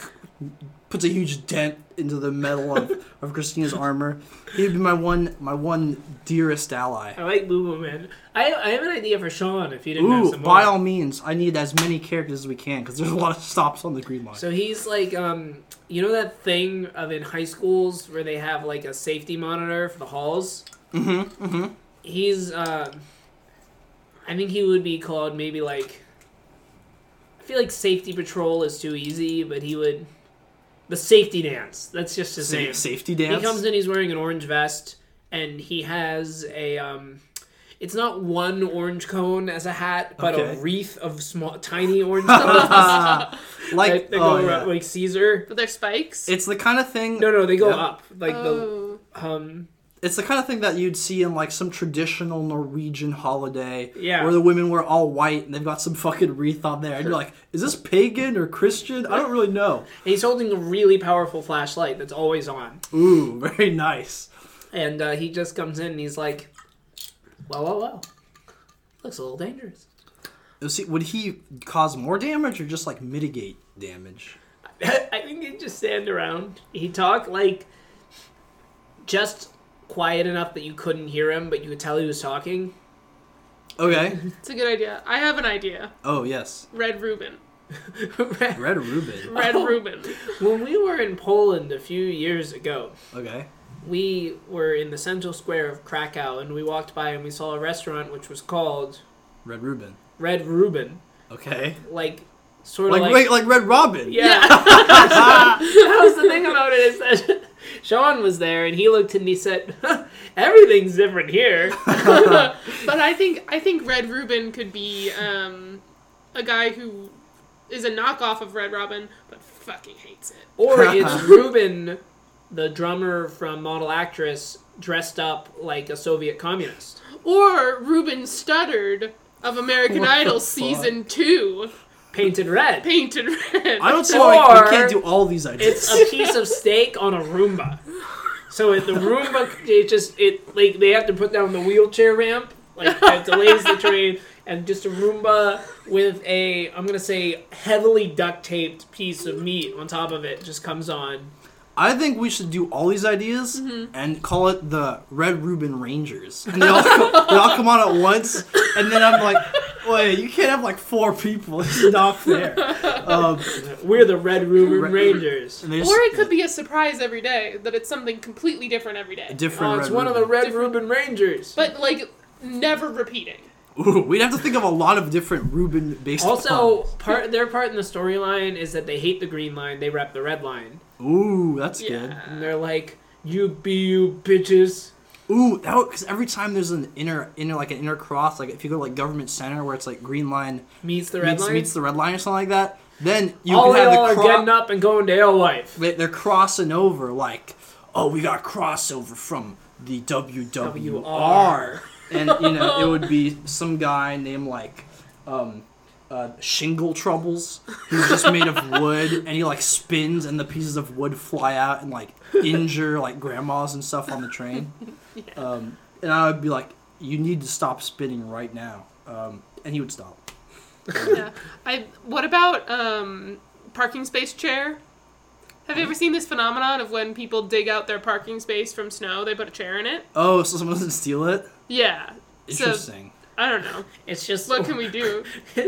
Speaker 1: puts a huge dent into the metal of, of Christina's armor. He'd be my one my one dearest ally.
Speaker 3: I like Boo Boo Man. I, I have an idea for Sean if you didn't have some
Speaker 1: by
Speaker 3: more.
Speaker 1: all means, I need as many characters as we can because there's a lot of stops on the green line.
Speaker 3: So he's like, um, you know that thing of in high schools where they have like a safety monitor for the halls.
Speaker 1: Mm-hmm, mm-hmm.
Speaker 3: He's, uh, I think he would be called maybe like. I feel like safety patrol is too easy, but he would. The safety dance. That's just his name.
Speaker 1: safety dance.
Speaker 3: He comes in. He's wearing an orange vest, and he has a. Um, it's not one orange cone as a hat, but
Speaker 1: Okay.
Speaker 3: a wreath of small, tiny orange cones
Speaker 1: like
Speaker 3: that, that
Speaker 1: oh,
Speaker 3: go
Speaker 1: yeah.
Speaker 3: like Caesar.
Speaker 2: But they're spikes.
Speaker 1: it's the kind of thing.
Speaker 3: No, no, they go
Speaker 1: Yeah.
Speaker 3: up like
Speaker 2: oh.
Speaker 3: the um.
Speaker 1: It's the kind of thing that you'd see in like some traditional Norwegian holiday,
Speaker 3: Yeah.
Speaker 1: where the women were all white and they've got some fucking wreath on there, and you're like, is this pagan or Christian? I don't really know.
Speaker 3: He's holding a really powerful flashlight that's always on,
Speaker 1: Ooh, very nice.
Speaker 3: and uh, he just comes in and he's like, "Well, well, well, looks a little dangerous."
Speaker 1: See, would he cause more damage or just like mitigate damage?
Speaker 3: I think he'd just stand around. He'd talk like just quiet enough that you couldn't hear him, but you could tell he was talking.
Speaker 1: Okay.
Speaker 2: It's a good idea. I have an idea.
Speaker 1: Oh yes,
Speaker 2: Red Reuben.
Speaker 1: Red Reuben.
Speaker 2: Red
Speaker 3: Oh.
Speaker 2: Reuben.
Speaker 3: when we were in Poland a few years ago,
Speaker 1: Okay.
Speaker 3: we were in the central square of Krakow, and we walked by and we saw a restaurant which was called
Speaker 1: Red Reuben.
Speaker 3: Red Reuben,
Speaker 1: Okay.
Speaker 3: like sort of
Speaker 1: Like
Speaker 3: like,
Speaker 1: wait, like Red Robin.
Speaker 3: yeah. that was the thing about it is that Sean was there and he looked and he said, "Everything's different here."
Speaker 2: but I think I think Red Reuben could be um, a guy who is a knockoff of Red Robin, but fucking hates it.
Speaker 3: Or it's Ruben, the drummer from Model/Actriz, dressed up like a Soviet communist.
Speaker 2: Or Ruben Studdard of American
Speaker 1: What the
Speaker 2: Idol
Speaker 1: fuck?
Speaker 2: season two,
Speaker 3: Painted red.
Speaker 2: painted red.
Speaker 1: I don't see why
Speaker 3: Or
Speaker 1: we can't do all these ideas.
Speaker 3: It's a piece of steak on a Roomba. So it, the Roomba, it just it like they have to put down the wheelchair ramp, like it delays the train, and just a Roomba with a I'm gonna say heavily duct taped piece of meat on top of it just comes on.
Speaker 1: I think we should do all these ideas
Speaker 2: Mm-hmm.
Speaker 1: and call it the Red Reuben Rangers, and they all come, they all come on at once. And then I'm like, wait, you can't have like four people. It's not fair. Um,
Speaker 3: We're the Red Reuben
Speaker 1: Red-
Speaker 3: Rangers.
Speaker 1: and
Speaker 2: Or it could be a surprise every day that it's something completely different every day,
Speaker 1: different.
Speaker 3: Oh, it's
Speaker 1: Red
Speaker 3: one of the
Speaker 1: Reuben.
Speaker 3: Red Reuben Rangers.
Speaker 2: but like never repeating.
Speaker 1: Ooh, we'd have to think of a lot of different Ruben based.
Speaker 3: Also, part their part in the storyline is that they hate the green line, they rep the red line,
Speaker 1: Ooh, that's good.
Speaker 3: And they're like, "You be you bitches."
Speaker 1: Ooh, that because every time there's an inner inner like an inner cross, like if you go to like government center where it's like green line
Speaker 3: Meets the red
Speaker 1: meets,
Speaker 3: line.
Speaker 1: meets the red line or something like that, then you
Speaker 3: All
Speaker 1: can have
Speaker 3: y'all
Speaker 1: the
Speaker 3: are getting up and going to Alewife.
Speaker 1: they- they're crossing over like, oh, we got crossover from the WWR,
Speaker 3: WR.
Speaker 1: and you know it would be some guy named like, um, uh, Shingle Troubles, He's just made of wood, and he like spins, and the pieces of wood fly out and like injure like grandmas and stuff on the train. Um, and I would be like, you need to stop spinning right now, um, and he would stop.
Speaker 2: yeah. I. What about um, parking space chair? Have you ever seen this phenomenon of when people dig out their parking space from snow, they put a chair in it?
Speaker 1: Oh, so someone doesn't steal it?
Speaker 2: Yeah. So
Speaker 1: Interesting.
Speaker 2: I don't know.
Speaker 3: It's just
Speaker 2: What can we do?
Speaker 3: when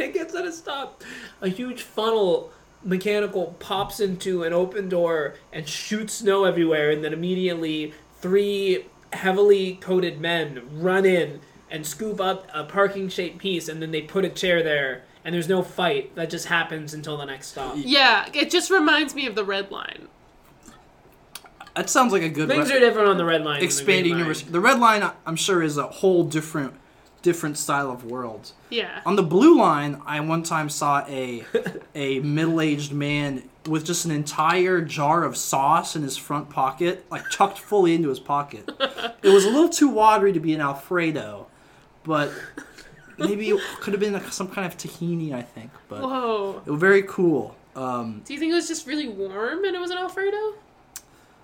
Speaker 3: it gets at a stop, a huge funnel mechanical pops into an open door and shoots snow everywhere, and then immediately three heavily coated men run in and scoop up a parking shaped piece, and then they put a chair there, and there's no fight. That just happens until the next stop.
Speaker 2: Yeah, it just reminds me of the red line.
Speaker 1: That sounds like a good
Speaker 3: Things
Speaker 1: re-
Speaker 3: are different on the red line. than the
Speaker 1: expanding
Speaker 3: green line.
Speaker 1: universe. The red line, I'm sure, is a whole different, different style of world.
Speaker 2: Yeah.
Speaker 1: On the blue line, I one time saw a a middle aged man with just an entire jar of sauce in his front pocket, like tucked fully into his pocket. It was a little too watery to be an Alfredo, but maybe it could have been some kind of tahini. I think, but
Speaker 2: Whoa.
Speaker 1: it was very cool. Um,
Speaker 2: Do you think it was just really warm and it was an Alfredo?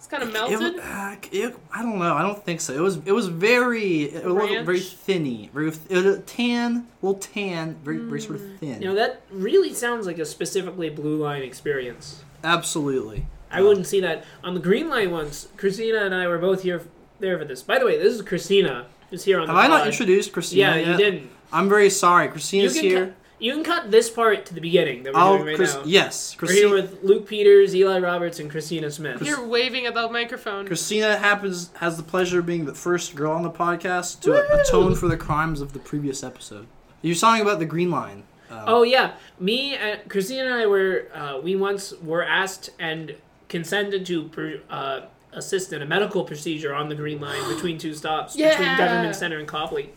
Speaker 2: It's kind of
Speaker 1: It,
Speaker 2: melted.
Speaker 1: uh, it, I don't know. I don't think so. It was it was very it was
Speaker 2: Ranch?
Speaker 1: very thinny, very it was a tan, little tan, very very sort of thin.
Speaker 3: You know, that really sounds like a specifically blue line experience.
Speaker 1: Absolutely.
Speaker 3: I wouldn't see that on the green line once. Christina and I were both here there for this. By the way, this is Christina who's here on
Speaker 1: Have
Speaker 3: the
Speaker 1: I not introduced Christina?
Speaker 3: Yeah, you didn't.
Speaker 1: I'm very sorry.
Speaker 3: You
Speaker 1: Christina's
Speaker 3: can
Speaker 1: here.
Speaker 3: Cut, you can cut this part to the beginning that we're
Speaker 1: I'll
Speaker 3: doing right
Speaker 1: Chris,
Speaker 3: now.
Speaker 1: yes,
Speaker 3: We're here
Speaker 1: Christina.
Speaker 3: with Luke Peters, Eli Roberts, and Christina Smith.
Speaker 2: You're waving at the microphone.
Speaker 1: Christina happens has the pleasure of being the first girl on the podcast to atone for the crimes of the previous episode. You're talking about the green line. Um,
Speaker 3: Oh yeah, me and Christina and I were uh, we once were asked and consented to per, uh, assist in a medical procedure on the green line between two stops between Government Center and Copley.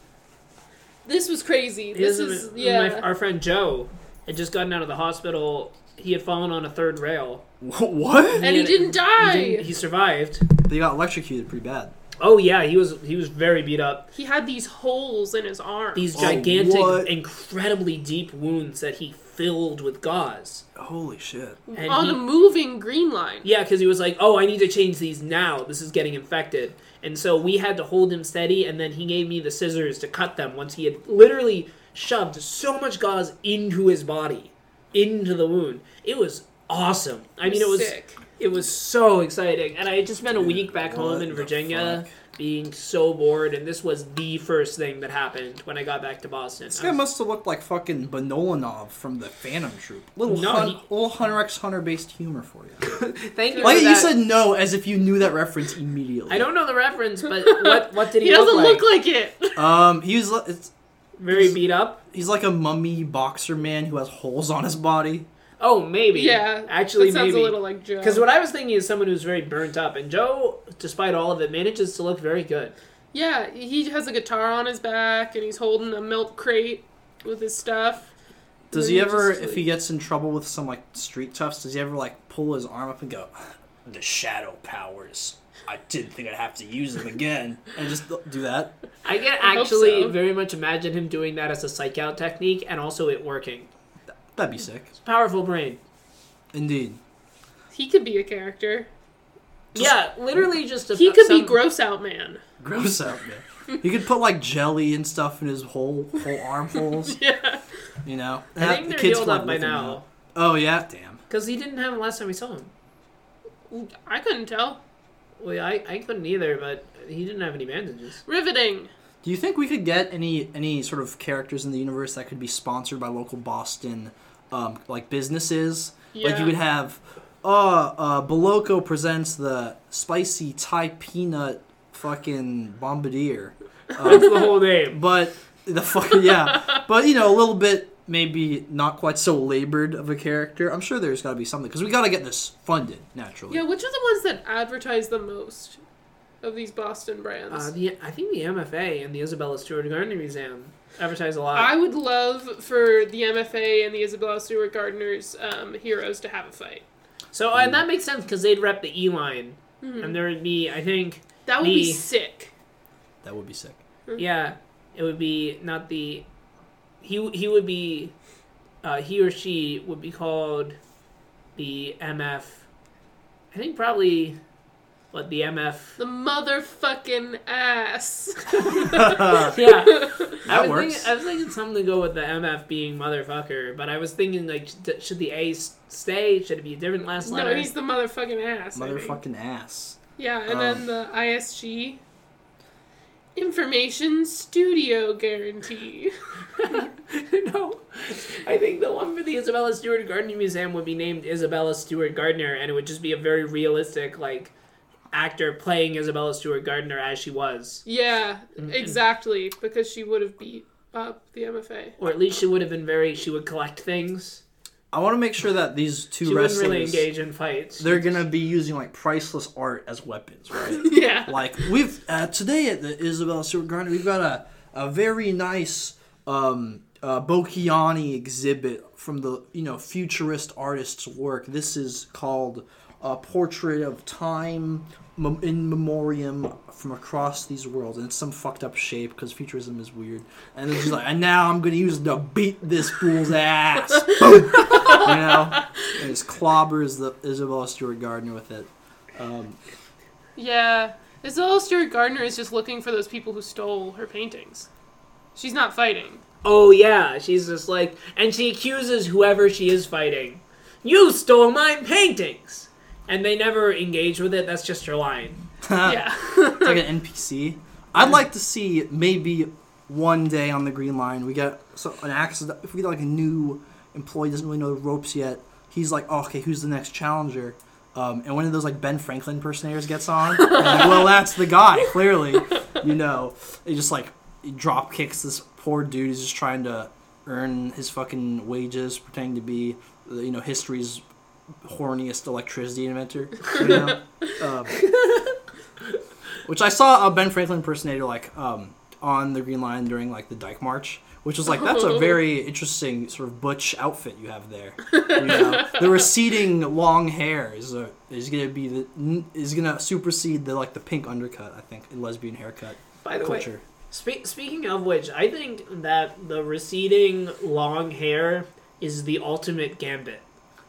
Speaker 2: This was crazy. This
Speaker 3: His-
Speaker 2: is yeah.
Speaker 3: my, our friend Joe had just gotten out of the hospital. He had fallen on a third rail.
Speaker 1: what?
Speaker 2: and he
Speaker 3: had-
Speaker 2: didn't die.
Speaker 3: He, didn't- he survived.
Speaker 1: They got electrocuted pretty bad.
Speaker 3: Oh yeah, he was he was very beat up.
Speaker 2: He had these holes in his arm.
Speaker 3: These
Speaker 1: Oh,
Speaker 3: gigantic,
Speaker 1: what?
Speaker 3: incredibly deep wounds that he filled with gauze.
Speaker 1: Holy shit.
Speaker 3: and
Speaker 2: on
Speaker 3: he-
Speaker 2: a moving green line.
Speaker 3: Yeah, because he was like, "Oh, I need to change these now. This is getting infected." And so we had to hold him steady, and then he gave me the scissors to cut them once he had literally shoved so much gauze into his body, into the wound. It was awesome. I mean, it was
Speaker 2: Sick.
Speaker 3: it was so exciting, and I had just spent a week back home in Virginia,
Speaker 1: fuck?
Speaker 3: Being so bored, and this was the first thing that happened when I got back to Boston.
Speaker 1: This guy
Speaker 3: was-
Speaker 1: must have looked like fucking Bonolenov from the Phantom Troupe. Little,
Speaker 3: No,
Speaker 1: hun-
Speaker 3: he-
Speaker 1: little Hunter x Hunter based humor for you.
Speaker 3: Thank you.
Speaker 1: like
Speaker 3: for
Speaker 1: you
Speaker 3: that.
Speaker 1: said no as if you knew that reference immediately.
Speaker 3: I don't know the reference, but what what did he,
Speaker 2: He doesn't
Speaker 3: look like?
Speaker 2: look like it.
Speaker 1: Um, he's li- it's,
Speaker 3: Very beat up.
Speaker 1: he's like a mummy boxer man who has holes on his body.
Speaker 3: Oh, maybe.
Speaker 2: yeah,
Speaker 3: actually,
Speaker 2: that sounds
Speaker 3: maybe.
Speaker 2: a little like Joe.
Speaker 3: Because what I was thinking is someone who's very burnt up, and Joe, despite all of it, manages to look very good.
Speaker 2: yeah, he has a guitar on his back and he's holding a milk crate with his stuff.
Speaker 1: Does
Speaker 2: And
Speaker 1: he ever,
Speaker 2: just,
Speaker 1: if
Speaker 2: like-
Speaker 1: he gets in trouble with some like street toughs, does he ever like pull his arm up and go, "The shadow powers. I didn't think I'd have to use them again," and just do that?
Speaker 3: I can
Speaker 2: I
Speaker 3: actually
Speaker 2: so.
Speaker 3: very much imagine him doing that as a psych out technique, and also it working.
Speaker 1: That'd be sick.
Speaker 3: It's Powerful brain.
Speaker 1: Indeed.
Speaker 2: he could be a character.
Speaker 3: yeah, literally just a.
Speaker 2: He could be gross out man.
Speaker 1: Gross out, man. He could put like jelly and stuff in his whole whole armholes,
Speaker 2: Yeah.
Speaker 1: you know.
Speaker 3: I think
Speaker 1: the
Speaker 3: they're
Speaker 1: kids
Speaker 3: healed
Speaker 1: flirt
Speaker 3: up by
Speaker 1: with him
Speaker 3: now
Speaker 1: Oh yeah, damn.
Speaker 3: because he didn't have them last time we saw him.
Speaker 2: I couldn't tell.
Speaker 3: Well, I, I couldn't either, but he didn't have any bandages.
Speaker 2: Riveting.
Speaker 1: Do you think we could get any any sort of characters in the universe that could be sponsored by local Boston, um, like businesses?
Speaker 2: Yeah.
Speaker 1: Like you would have, uh, uh, Boloco presents the spicy Thai peanut fucking bombardier,
Speaker 3: That's the whole name.
Speaker 1: but the fucking yeah, but you know a little bit maybe not quite so labored of a character. I'm sure there's got to be something because we got to get this funded naturally.
Speaker 2: Yeah, which are the ones that advertise the most of these Boston brands?
Speaker 3: Uh, the, I think the MFA and the Isabella Stewart Gardner Museum advertise a lot.
Speaker 2: I would love for the MFA and the Isabella Stewart Gardner's um, heroes to have a fight.
Speaker 3: so and that makes sense because they'd rep the E line,
Speaker 2: Mm-hmm.
Speaker 3: and there would be I think
Speaker 2: That would be sick.
Speaker 1: That would be sick.
Speaker 3: yeah it would be not the he he would be uh, he or she would be called the MF. I think probably what the MF.
Speaker 2: The motherfucking ass.
Speaker 3: Yeah, I was
Speaker 1: works.
Speaker 3: Thinking, I was thinking something to go with the MF being motherfucker, but I was thinking like, should the A stay? Should it be a different last letter?
Speaker 2: no, he's the motherfucking ass.
Speaker 1: Motherfucking ass.
Speaker 2: Yeah, and
Speaker 1: Um,
Speaker 2: then the ISG. Information Studio Guarantee.
Speaker 3: no, I think the one for the Isabella Stewart Gardner Museum would be named Isabella Stewart Gardner, and it would just be a very realistic like actor playing Isabella Stewart Gardner as she was,
Speaker 2: Yeah,
Speaker 3: Mm-hmm.
Speaker 2: exactly, because she would have beat up the MFA.
Speaker 3: or at least she would have been very. She would collect things.
Speaker 1: I want to make sure that these two
Speaker 3: She wouldn't
Speaker 1: wrestlers
Speaker 3: really engage in fights.
Speaker 1: they're gonna be using like priceless art as weapons, right?
Speaker 2: Yeah.
Speaker 1: like we've uh, today at the Isabella Stewart Gardner, we've got a a very nice um, uh, Boccioni exhibit from the you know futurist artist's work. This is called a portrait of time mem- in memoriam from across these worlds, and it's some fucked up shape because futurism is weird. And then she's like, and now I'm gonna use it to beat this fool's ass. Boom! you know, and it's clobbers the Isabella Stewart Gardner with it. Um,
Speaker 2: Yeah. Isabella Stewart Gardner is just looking for those people who stole her paintings. She's not fighting.
Speaker 3: Oh yeah, she's just like, and she accuses whoever she is fighting. You stole my paintings, and they never engage with it. That's just your line.
Speaker 2: yeah.
Speaker 1: it's like an NPC. I'd like to see maybe one day on the Green Line we get so an accident. If we get like a new employee doesn't really know the ropes yet, he's like, oh, okay, who's the next challenger? Um, and one of those like Ben Franklin impersonators gets on. and well, that's the guy. Clearly, you know, he just like he drop kicks this poor dude. He's just trying to earn his fucking wages, pretending to be you know history's horniest electricity inventor. You know. um, which I saw a Ben Franklin impersonator like um, on the Green Line during like the Dyke March, which was like that's a very interesting sort of butch outfit you have there. You know, the receding long hair is a, is gonna be the is gonna supersede the like the pink undercut. I think in lesbian haircut
Speaker 3: By the way,
Speaker 1: culture.
Speaker 3: spe- speaking of which, I think that the receding long hair is the ultimate gambit.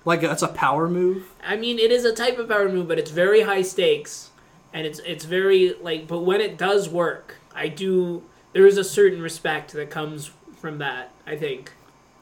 Speaker 1: Like that's a power move.
Speaker 3: I mean, it is a type of power move, but it's very high stakes, and it's it's very like. But when it does work, I do. There is a certain respect that comes from that. I think.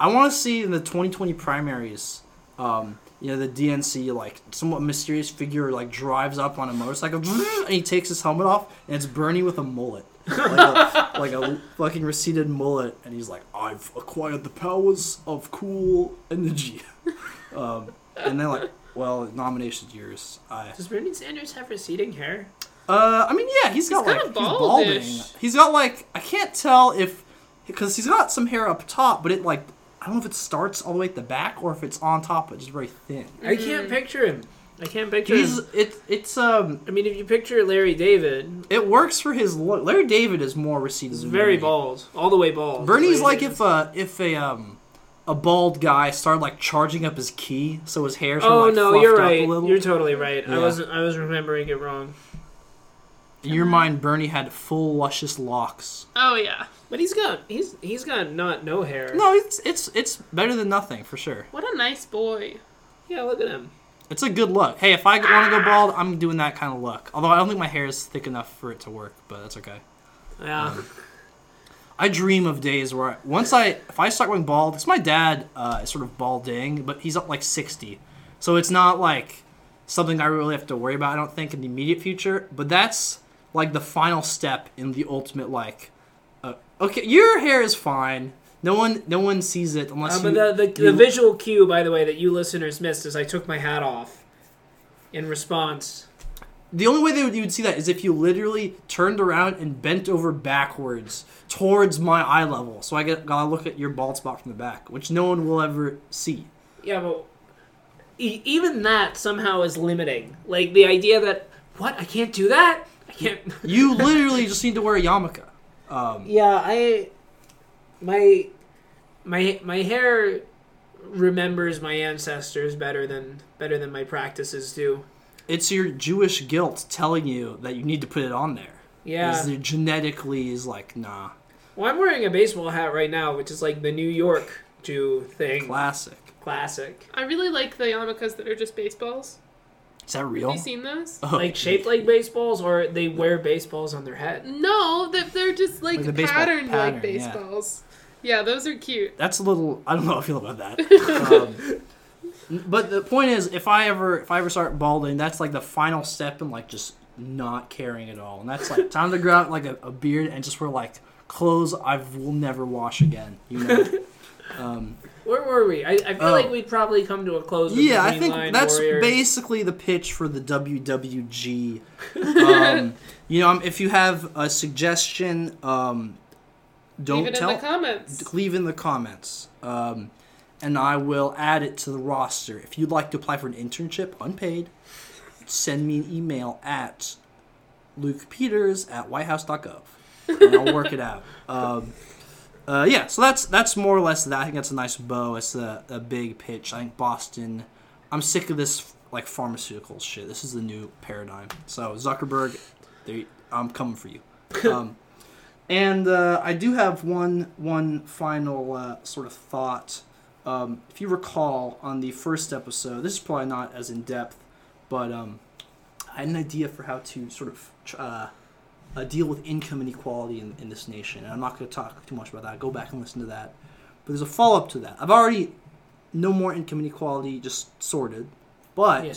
Speaker 1: I want to see in the 2020 primaries, um, you know, the DNC like somewhat mysterious figure like drives up on a motorcycle and he takes his helmet off and it's Bernie with a mullet, like a, like a fucking receded mullet, and he's like, "I've acquired the powers of cool energy," um, and they're like, "Well, nomination's yours." I,
Speaker 3: Does Bernie Sanders have receding hair?
Speaker 1: uh, I mean, yeah, he's got
Speaker 2: kinda
Speaker 1: like he's balding.
Speaker 2: baldish.
Speaker 1: He's got like I can't tell if because he's got some hair up top, but it like I don't know if it starts all the way at the back or if it's on top, but just very thin.
Speaker 3: I can't picture him. I can't picture
Speaker 1: He's
Speaker 3: him.
Speaker 1: it it's um
Speaker 3: I mean, if you picture Larry David,
Speaker 1: it works for his look. Larry David is more receding.
Speaker 3: he's very bald, all the way bald.
Speaker 1: Bernie's like
Speaker 3: David.
Speaker 1: if uh if a um a bald guy started like charging up his key, so his hair.
Speaker 3: Oh
Speaker 1: like,
Speaker 3: no,
Speaker 1: fluffed
Speaker 3: you're
Speaker 1: up
Speaker 3: right.
Speaker 1: A little.
Speaker 3: You're totally right. I wasn't. I was remembering it wrong.
Speaker 1: In your mind, Bernie had full luscious locks.
Speaker 2: Oh yeah.
Speaker 3: But he's got he's he's got not no hair.
Speaker 1: No, it's it's it's better than nothing for sure.
Speaker 2: What a nice boy.
Speaker 3: Yeah, look at him.
Speaker 1: It's a good look. Hey, if I want to go bald, I'm doing that kind of look. Although I don't think my hair is thick enough for it to work, but that's okay.
Speaker 3: Yeah.
Speaker 1: Um, I dream of days where I, once I if I start going bald, because my dad uh, is sort of balding, but he's up like sixty, so it's not like something I really have to worry about. I don't think in the immediate future, but that's like the final step in the ultimate like. Uh, okay, your hair is fine. No one, no one sees it unless
Speaker 3: Uh,
Speaker 1: you.
Speaker 3: the, the,
Speaker 1: you-
Speaker 3: the visual cue, by the way, that you listeners missed is I took my hat off in response.
Speaker 1: The only way they would, you would see that is if you literally turned around and bent over backwards towards my eye level. So I get gotta look at your bald spot from the back, which no one will ever see.
Speaker 3: Yeah, but e- even that somehow is limiting. Like the idea that what I can't do that. I can't.
Speaker 1: You literally just need to wear a yarmulke. Um,
Speaker 3: Yeah, I my my my hair remembers my ancestors better than better than my practices do.
Speaker 1: It's your Jewish guilt telling you that you need to put it on there.
Speaker 3: Yeah.
Speaker 1: Is it genetically is like nah,
Speaker 3: Well, I'm wearing a baseball hat right now, which is like the New York Jew thing.
Speaker 1: classic.
Speaker 3: Classic.
Speaker 2: I really like the yarmulkes that are just baseballs.
Speaker 1: Is that real?
Speaker 2: Have
Speaker 1: real?
Speaker 2: you seen those?
Speaker 1: Oh,
Speaker 3: Like shaped like baseballs, or they wear baseballs on their head.
Speaker 2: No, that they're just like,
Speaker 1: Like the
Speaker 2: patterned
Speaker 1: pattern,
Speaker 2: like
Speaker 1: yeah.
Speaker 2: baseballs. Yeah. those are cute.
Speaker 1: That's a little. I don't know how I feel about that. um, but the point is, if I ever if I ever start balding, that's like the final step in like just not caring at all, and that's like time to grow out like a, a beard and just wear like clothes I will never wash again. You know. Um,
Speaker 3: Where were we? I, I feel
Speaker 1: Oh.
Speaker 3: like we'd probably come to a close.
Speaker 1: Yeah, I think that's
Speaker 3: Warriors.
Speaker 1: basically the pitch for the WWG. Um, you know, um, if you have a suggestion, um, don't
Speaker 2: Leave it
Speaker 1: tell.
Speaker 2: in the comments.
Speaker 1: leave in the comments um, and i will add it to the roster. If you'd like to apply for an internship unpaid send me an email at lukepeters at whitehouse.gov and i'll work it out. Um, uh, yeah so that's that's more or less that. I think that's a nice bow. It's a, a big pitch. I think boston i'm sick of this like pharmaceutical shit. This is the new paradigm. So zuckerberg there, i'm coming for you. Um, and uh, I do have one one final uh, sort of thought. Um, if you recall on the first episode, this is probably not as in depth, but um, I had an idea for how to sort of uh, uh, deal with income inequality in, in this nation. And I'm not going to talk too much about that. Go back and listen to that. But there's a follow up to that. I've already no more income inequality just sorted, but
Speaker 3: Yeah.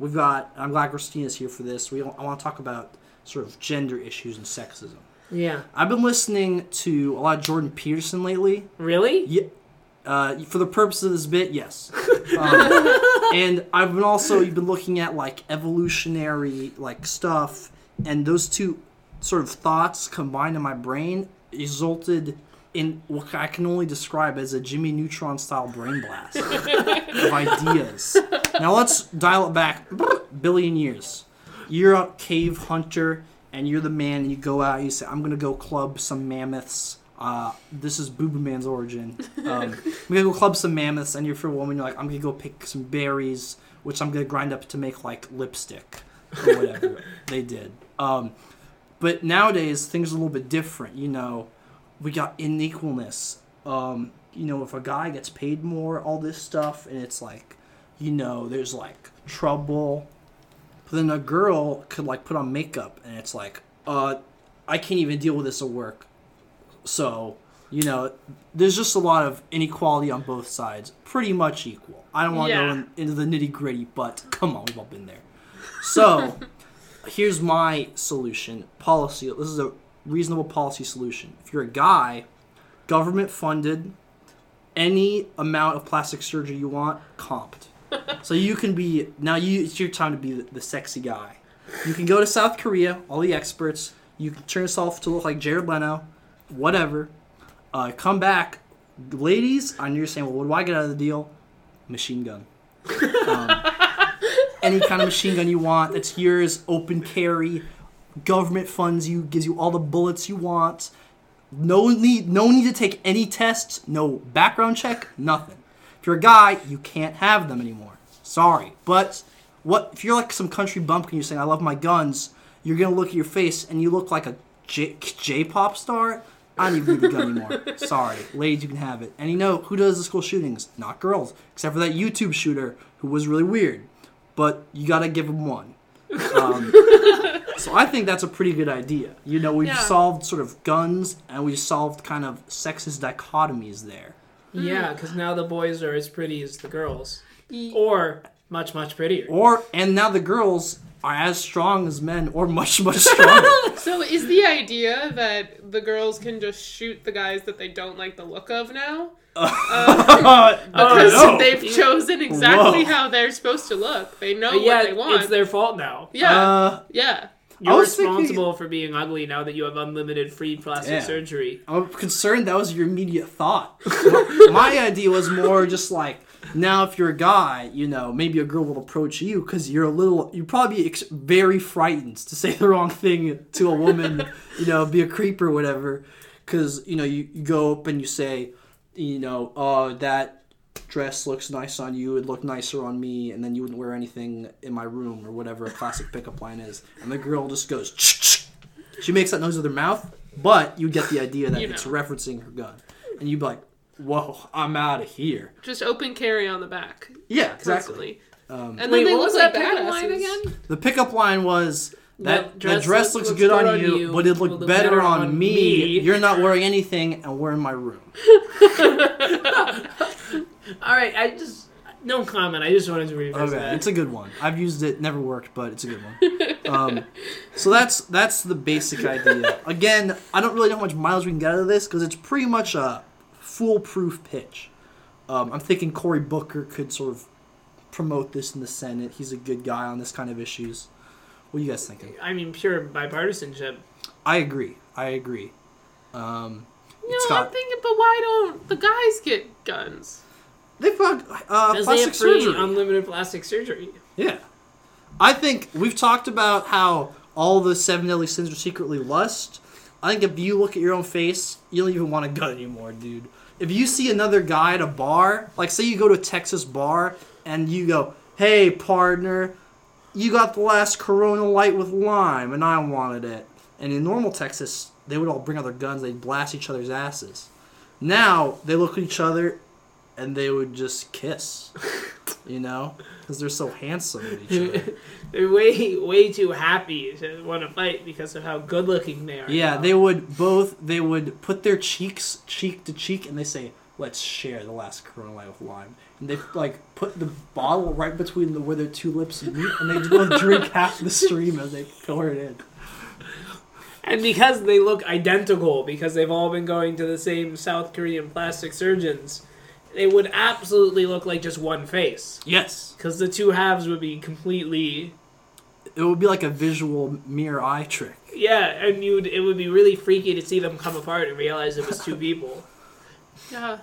Speaker 1: we've got. I'm glad Christina's here for this. We I want to talk about sort of gender issues and sexism.
Speaker 3: Yeah.
Speaker 1: I've been listening to a lot of Jordan Peterson lately.
Speaker 3: Really?
Speaker 1: Yeah, uh, for the purpose of this bit, yes. Um, and I've been also you've been looking at like evolutionary like stuff, and those two sort of thoughts combined in my brain resulted in what I can only describe as a Jimmy Neutron style brain blast of ideas. Now let's dial it back billion years. You're a cave hunter and you're the man and you go out and you say, I'm gonna go club some mammoths. Uh, this is Booba Man's origin. Um, I'm gonna go club some mammoths and you're for a woman, you're like, I'm gonna go pick some berries, which I'm gonna grind up to make like lipstick or whatever they did. Um, but nowadays things are a little bit different, you know. We got inequalness. Um, you know, if a guy gets paid more, all this stuff, and it's like, you know, there's like trouble. But then a girl could like put on makeup, and it's like, uh, I can't even deal with this at work. So, you know, there's just a lot of inequality on both sides, pretty much equal. I don't want to
Speaker 2: Yeah.
Speaker 1: go in, into the nitty gritty, but come on, we've all been there. So, here's my solution policy. This is a reasonable policy solution. If you're a guy, government funded, any amount of plastic surgery you want, comped. so you can be now. You it's your time to be the, the sexy guy. You can go to South Korea, all the experts. You can turn yourself to look like Jared Leto, whatever. Uh, come back, ladies. I know you're saying, well, what do I get out of the deal? Machine gun. Um, any kind of machine gun you want that's yours, open carry. Government funds you, gives you all the bullets you want. No need, no need to take any tests. No background check. Nothing. If you're a guy, you can't have them anymore. Sorry, but what if you're like some country bumpkin? You're saying I love my guns. You're gonna look at your face and you look like a J- J-pop star. I don't even need the gun anymore. Sorry, ladies, you can have it. And you know who does the school shootings? Not girls, except for that YouTube shooter who was really weird. But you gotta give him one. Um, so I think that's a pretty good idea. You know, we've
Speaker 2: Yeah.
Speaker 1: solved sort of guns and we've solved kind of sexist dichotomies there.
Speaker 3: Yeah, because now the boys are as pretty as the girls, or much much prettier.
Speaker 1: Or and now the girls are as strong as men, or much much stronger.
Speaker 2: So is the idea that the girls can just shoot the guys that they don't like the look of now?
Speaker 1: I don't
Speaker 2: because they've chosen exactly
Speaker 1: Whoa.
Speaker 2: how they're supposed to look. They know
Speaker 3: yeah,
Speaker 2: what they want.
Speaker 3: it's their fault now.
Speaker 2: yeah,
Speaker 1: Uh,
Speaker 2: yeah.
Speaker 3: You're
Speaker 1: was thinking-
Speaker 3: responsible for being ugly now that you have unlimited free plastic
Speaker 1: Yeah.
Speaker 3: surgery.
Speaker 1: I'm concerned that was your immediate thought. My idea was more just like now, if you're a guy, you know, maybe a girl will approach you because you're a little, you'd probably be ex- very frightened to say the wrong thing to a woman, you know, be a creep or whatever. Because, you know, you, you go up and you say, you know, oh, that dress looks nice on you, it'd look nicer on me, and then you wouldn't wear anything in my room or whatever a classic pickup line is. And the girl just goes, she makes that noise with her mouth, but you get the idea that
Speaker 2: You
Speaker 1: it's referencing her gun. And you'd be like, whoa, I'm out of here.
Speaker 2: Just open carry on the back
Speaker 1: Yeah, exactly. Um,
Speaker 2: and then
Speaker 3: Wait,
Speaker 2: they
Speaker 3: what
Speaker 2: look
Speaker 3: was
Speaker 2: like
Speaker 3: that pickup
Speaker 2: badasses.
Speaker 3: line again?
Speaker 1: the pickup line was that
Speaker 3: That
Speaker 1: that dress, looks, good, on, you, but it looked look, better, on, me. You're not wearing anything, and we're in my room.
Speaker 3: All right, I just no comment. I just wanted to revisit
Speaker 1: Okay,
Speaker 3: that.
Speaker 1: it's a good one. I've used it, never worked, but it's a good one. Um, so that's that's the basic idea. Again, I don't really know how much miles we can get out of this because it's pretty much a foolproof pitch. Um, I'm thinking Cory Booker could sort of promote this in the Senate. He's a good guy on this kind of issues. What are you guys thinking?
Speaker 3: I mean, pure bipartisanship.
Speaker 1: I agree. I agree. Um,
Speaker 2: You
Speaker 1: it's
Speaker 2: know, I'm thinking, but why don't the guys get guns?
Speaker 1: They fuck got uh,
Speaker 3: Because they
Speaker 1: plastic
Speaker 3: have free,
Speaker 1: surgery.
Speaker 3: unlimited plastic surgery.
Speaker 1: Yeah. I think we've talked about how all the seven deadly sins are secretly lust. I think if you look at your own face, you don't even want a gun anymore, dude. If you see another guy at a bar, like say you go to a Texas bar and you go, hey, partner, you got the last Corona Light with lime and I wanted it. And in normal Texas, they would all bring out their guns, they'd blast each other's asses. Now, they look at each other and they would just kiss, you know? Because they're so handsome at each other.
Speaker 3: They're way way too happy to want to fight because of how good looking they are.
Speaker 1: Yeah,
Speaker 3: now.
Speaker 1: they would both. They would put their cheeks cheek to cheek, and they say, "Let's share the last Corona Light with lime." And they like put the bottle right between the, where their two lips meet, and they both drink half the stream as they pour it in.
Speaker 3: And because they look identical, because they've all been going to the same South Korean plastic surgeons, they would absolutely look like just one face.
Speaker 1: Yes,
Speaker 3: Because the two halves would be completely.
Speaker 1: it would be like a visual mirror eye trick.
Speaker 3: Yeah, and you'd it would be really freaky to see them come apart and realize it was two people.
Speaker 2: Yeah.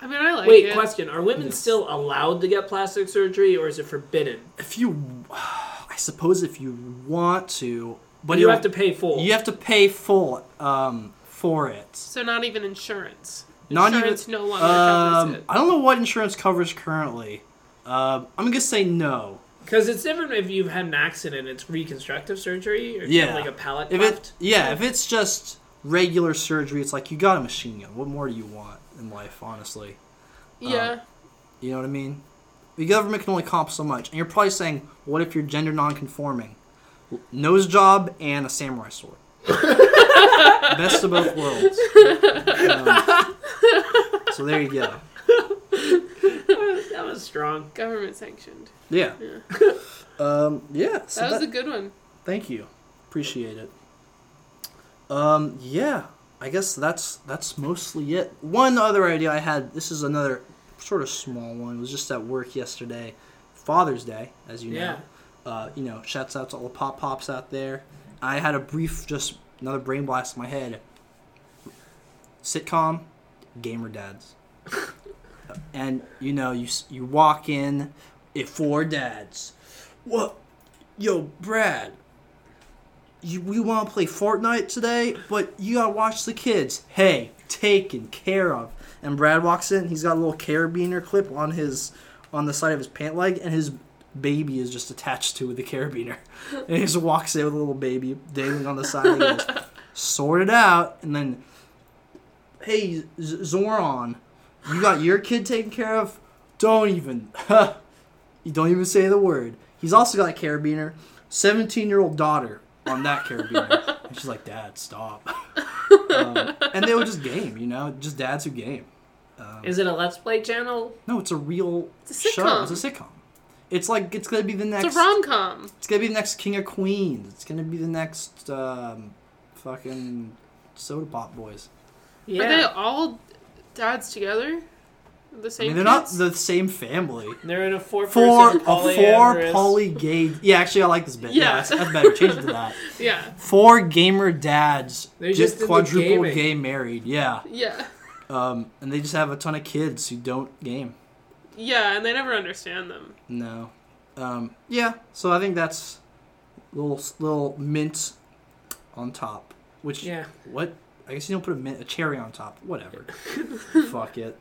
Speaker 2: I mean, I like
Speaker 3: Wait,
Speaker 2: it.
Speaker 3: question: Are women
Speaker 1: Yes.
Speaker 3: still allowed to get plastic surgery, or is it forbidden?
Speaker 1: If you, I suppose, if you want to, but
Speaker 3: But you have to pay full.
Speaker 1: You have to pay full um, for it.
Speaker 2: So not even insurance.
Speaker 1: Not even-
Speaker 2: insurance no longer covers
Speaker 1: Um,
Speaker 2: it.
Speaker 1: I don't know what insurance covers currently. Um, I'm gonna say no.
Speaker 3: Because it's different if you've had an accident, it's reconstructive surgery, or
Speaker 1: Yeah.
Speaker 3: like a palate
Speaker 1: If
Speaker 3: cleft.
Speaker 1: it, yeah, if it's just regular surgery, it's like you got a machine gun. What more do you want in life, honestly?
Speaker 2: Yeah.
Speaker 1: You know what I mean? The government can only comp so much, and you're probably saying, what if you're gender non-conforming? Nose job and a samurai sword. Best of both worlds. Um, so there you go.
Speaker 3: that was strong.
Speaker 2: Government sanctioned.
Speaker 1: Yeah.
Speaker 2: Yeah.
Speaker 1: Um, yeah. So
Speaker 2: That was
Speaker 1: that-
Speaker 2: a good one.
Speaker 1: Thank you. Appreciate it. Um, yeah. I guess that's that's mostly it. One other idea I had, this is another sort of small one, was just at work yesterday. Father's Day, as you know.
Speaker 3: Yeah.
Speaker 1: Uh, you know, shouts out to all the pop pops out there. I had a brief just another brain blast in my head. Sitcom, gamer dads. and you know, you you walk in, it four dads. What? Yo, Brad. You, we want to play Fortnite today, but you gotta watch the kids. Hey, taken care of. And Brad walks in. He's got a little carabiner clip on his on the side of his pant leg, and his baby is just attached to with the carabiner. And he just walks in with a little baby dangling on the side. And goes, sort it out, and then, hey Z- Zoran, you got your kid taken care of. Don't even, you don't even say the word. He's also got a carabiner. Seventeen-year-old daughter on that carabiner, and she's like, "Dad, stop." um, and they would just game, you know, just dads who game. Um,
Speaker 3: Is it a Let's Play channel?
Speaker 1: no, it's a real
Speaker 2: It's a
Speaker 1: show. It's a sitcom. It's like it's gonna be the next.
Speaker 2: It's a rom com.
Speaker 1: It's gonna be the next King of Queens. It's gonna be the next um, fucking soda pop boys.
Speaker 3: Yeah.
Speaker 2: Are they all dads together, the
Speaker 1: I
Speaker 2: same.
Speaker 1: mean, they're not the same family.
Speaker 3: They're in a four
Speaker 1: Four,
Speaker 3: person
Speaker 1: a four
Speaker 3: polyamorous.
Speaker 1: poly gay. Yeah, actually, I like this bit. Yeah,
Speaker 2: Yeah.
Speaker 1: that's, that's better. Change it to that.
Speaker 2: Yeah,
Speaker 1: Four gamer dads,
Speaker 3: They're
Speaker 1: just
Speaker 3: just
Speaker 1: quadruple gay married. Yeah,
Speaker 2: yeah,
Speaker 1: um, and they just have a ton of kids who don't game.
Speaker 2: Yeah, and they never understand them.
Speaker 1: No. Um, yeah, so I think that's little little mint on top. Which
Speaker 3: Yeah.
Speaker 1: what? I guess you don't put a mint, a cherry on top. Whatever. Fuck it.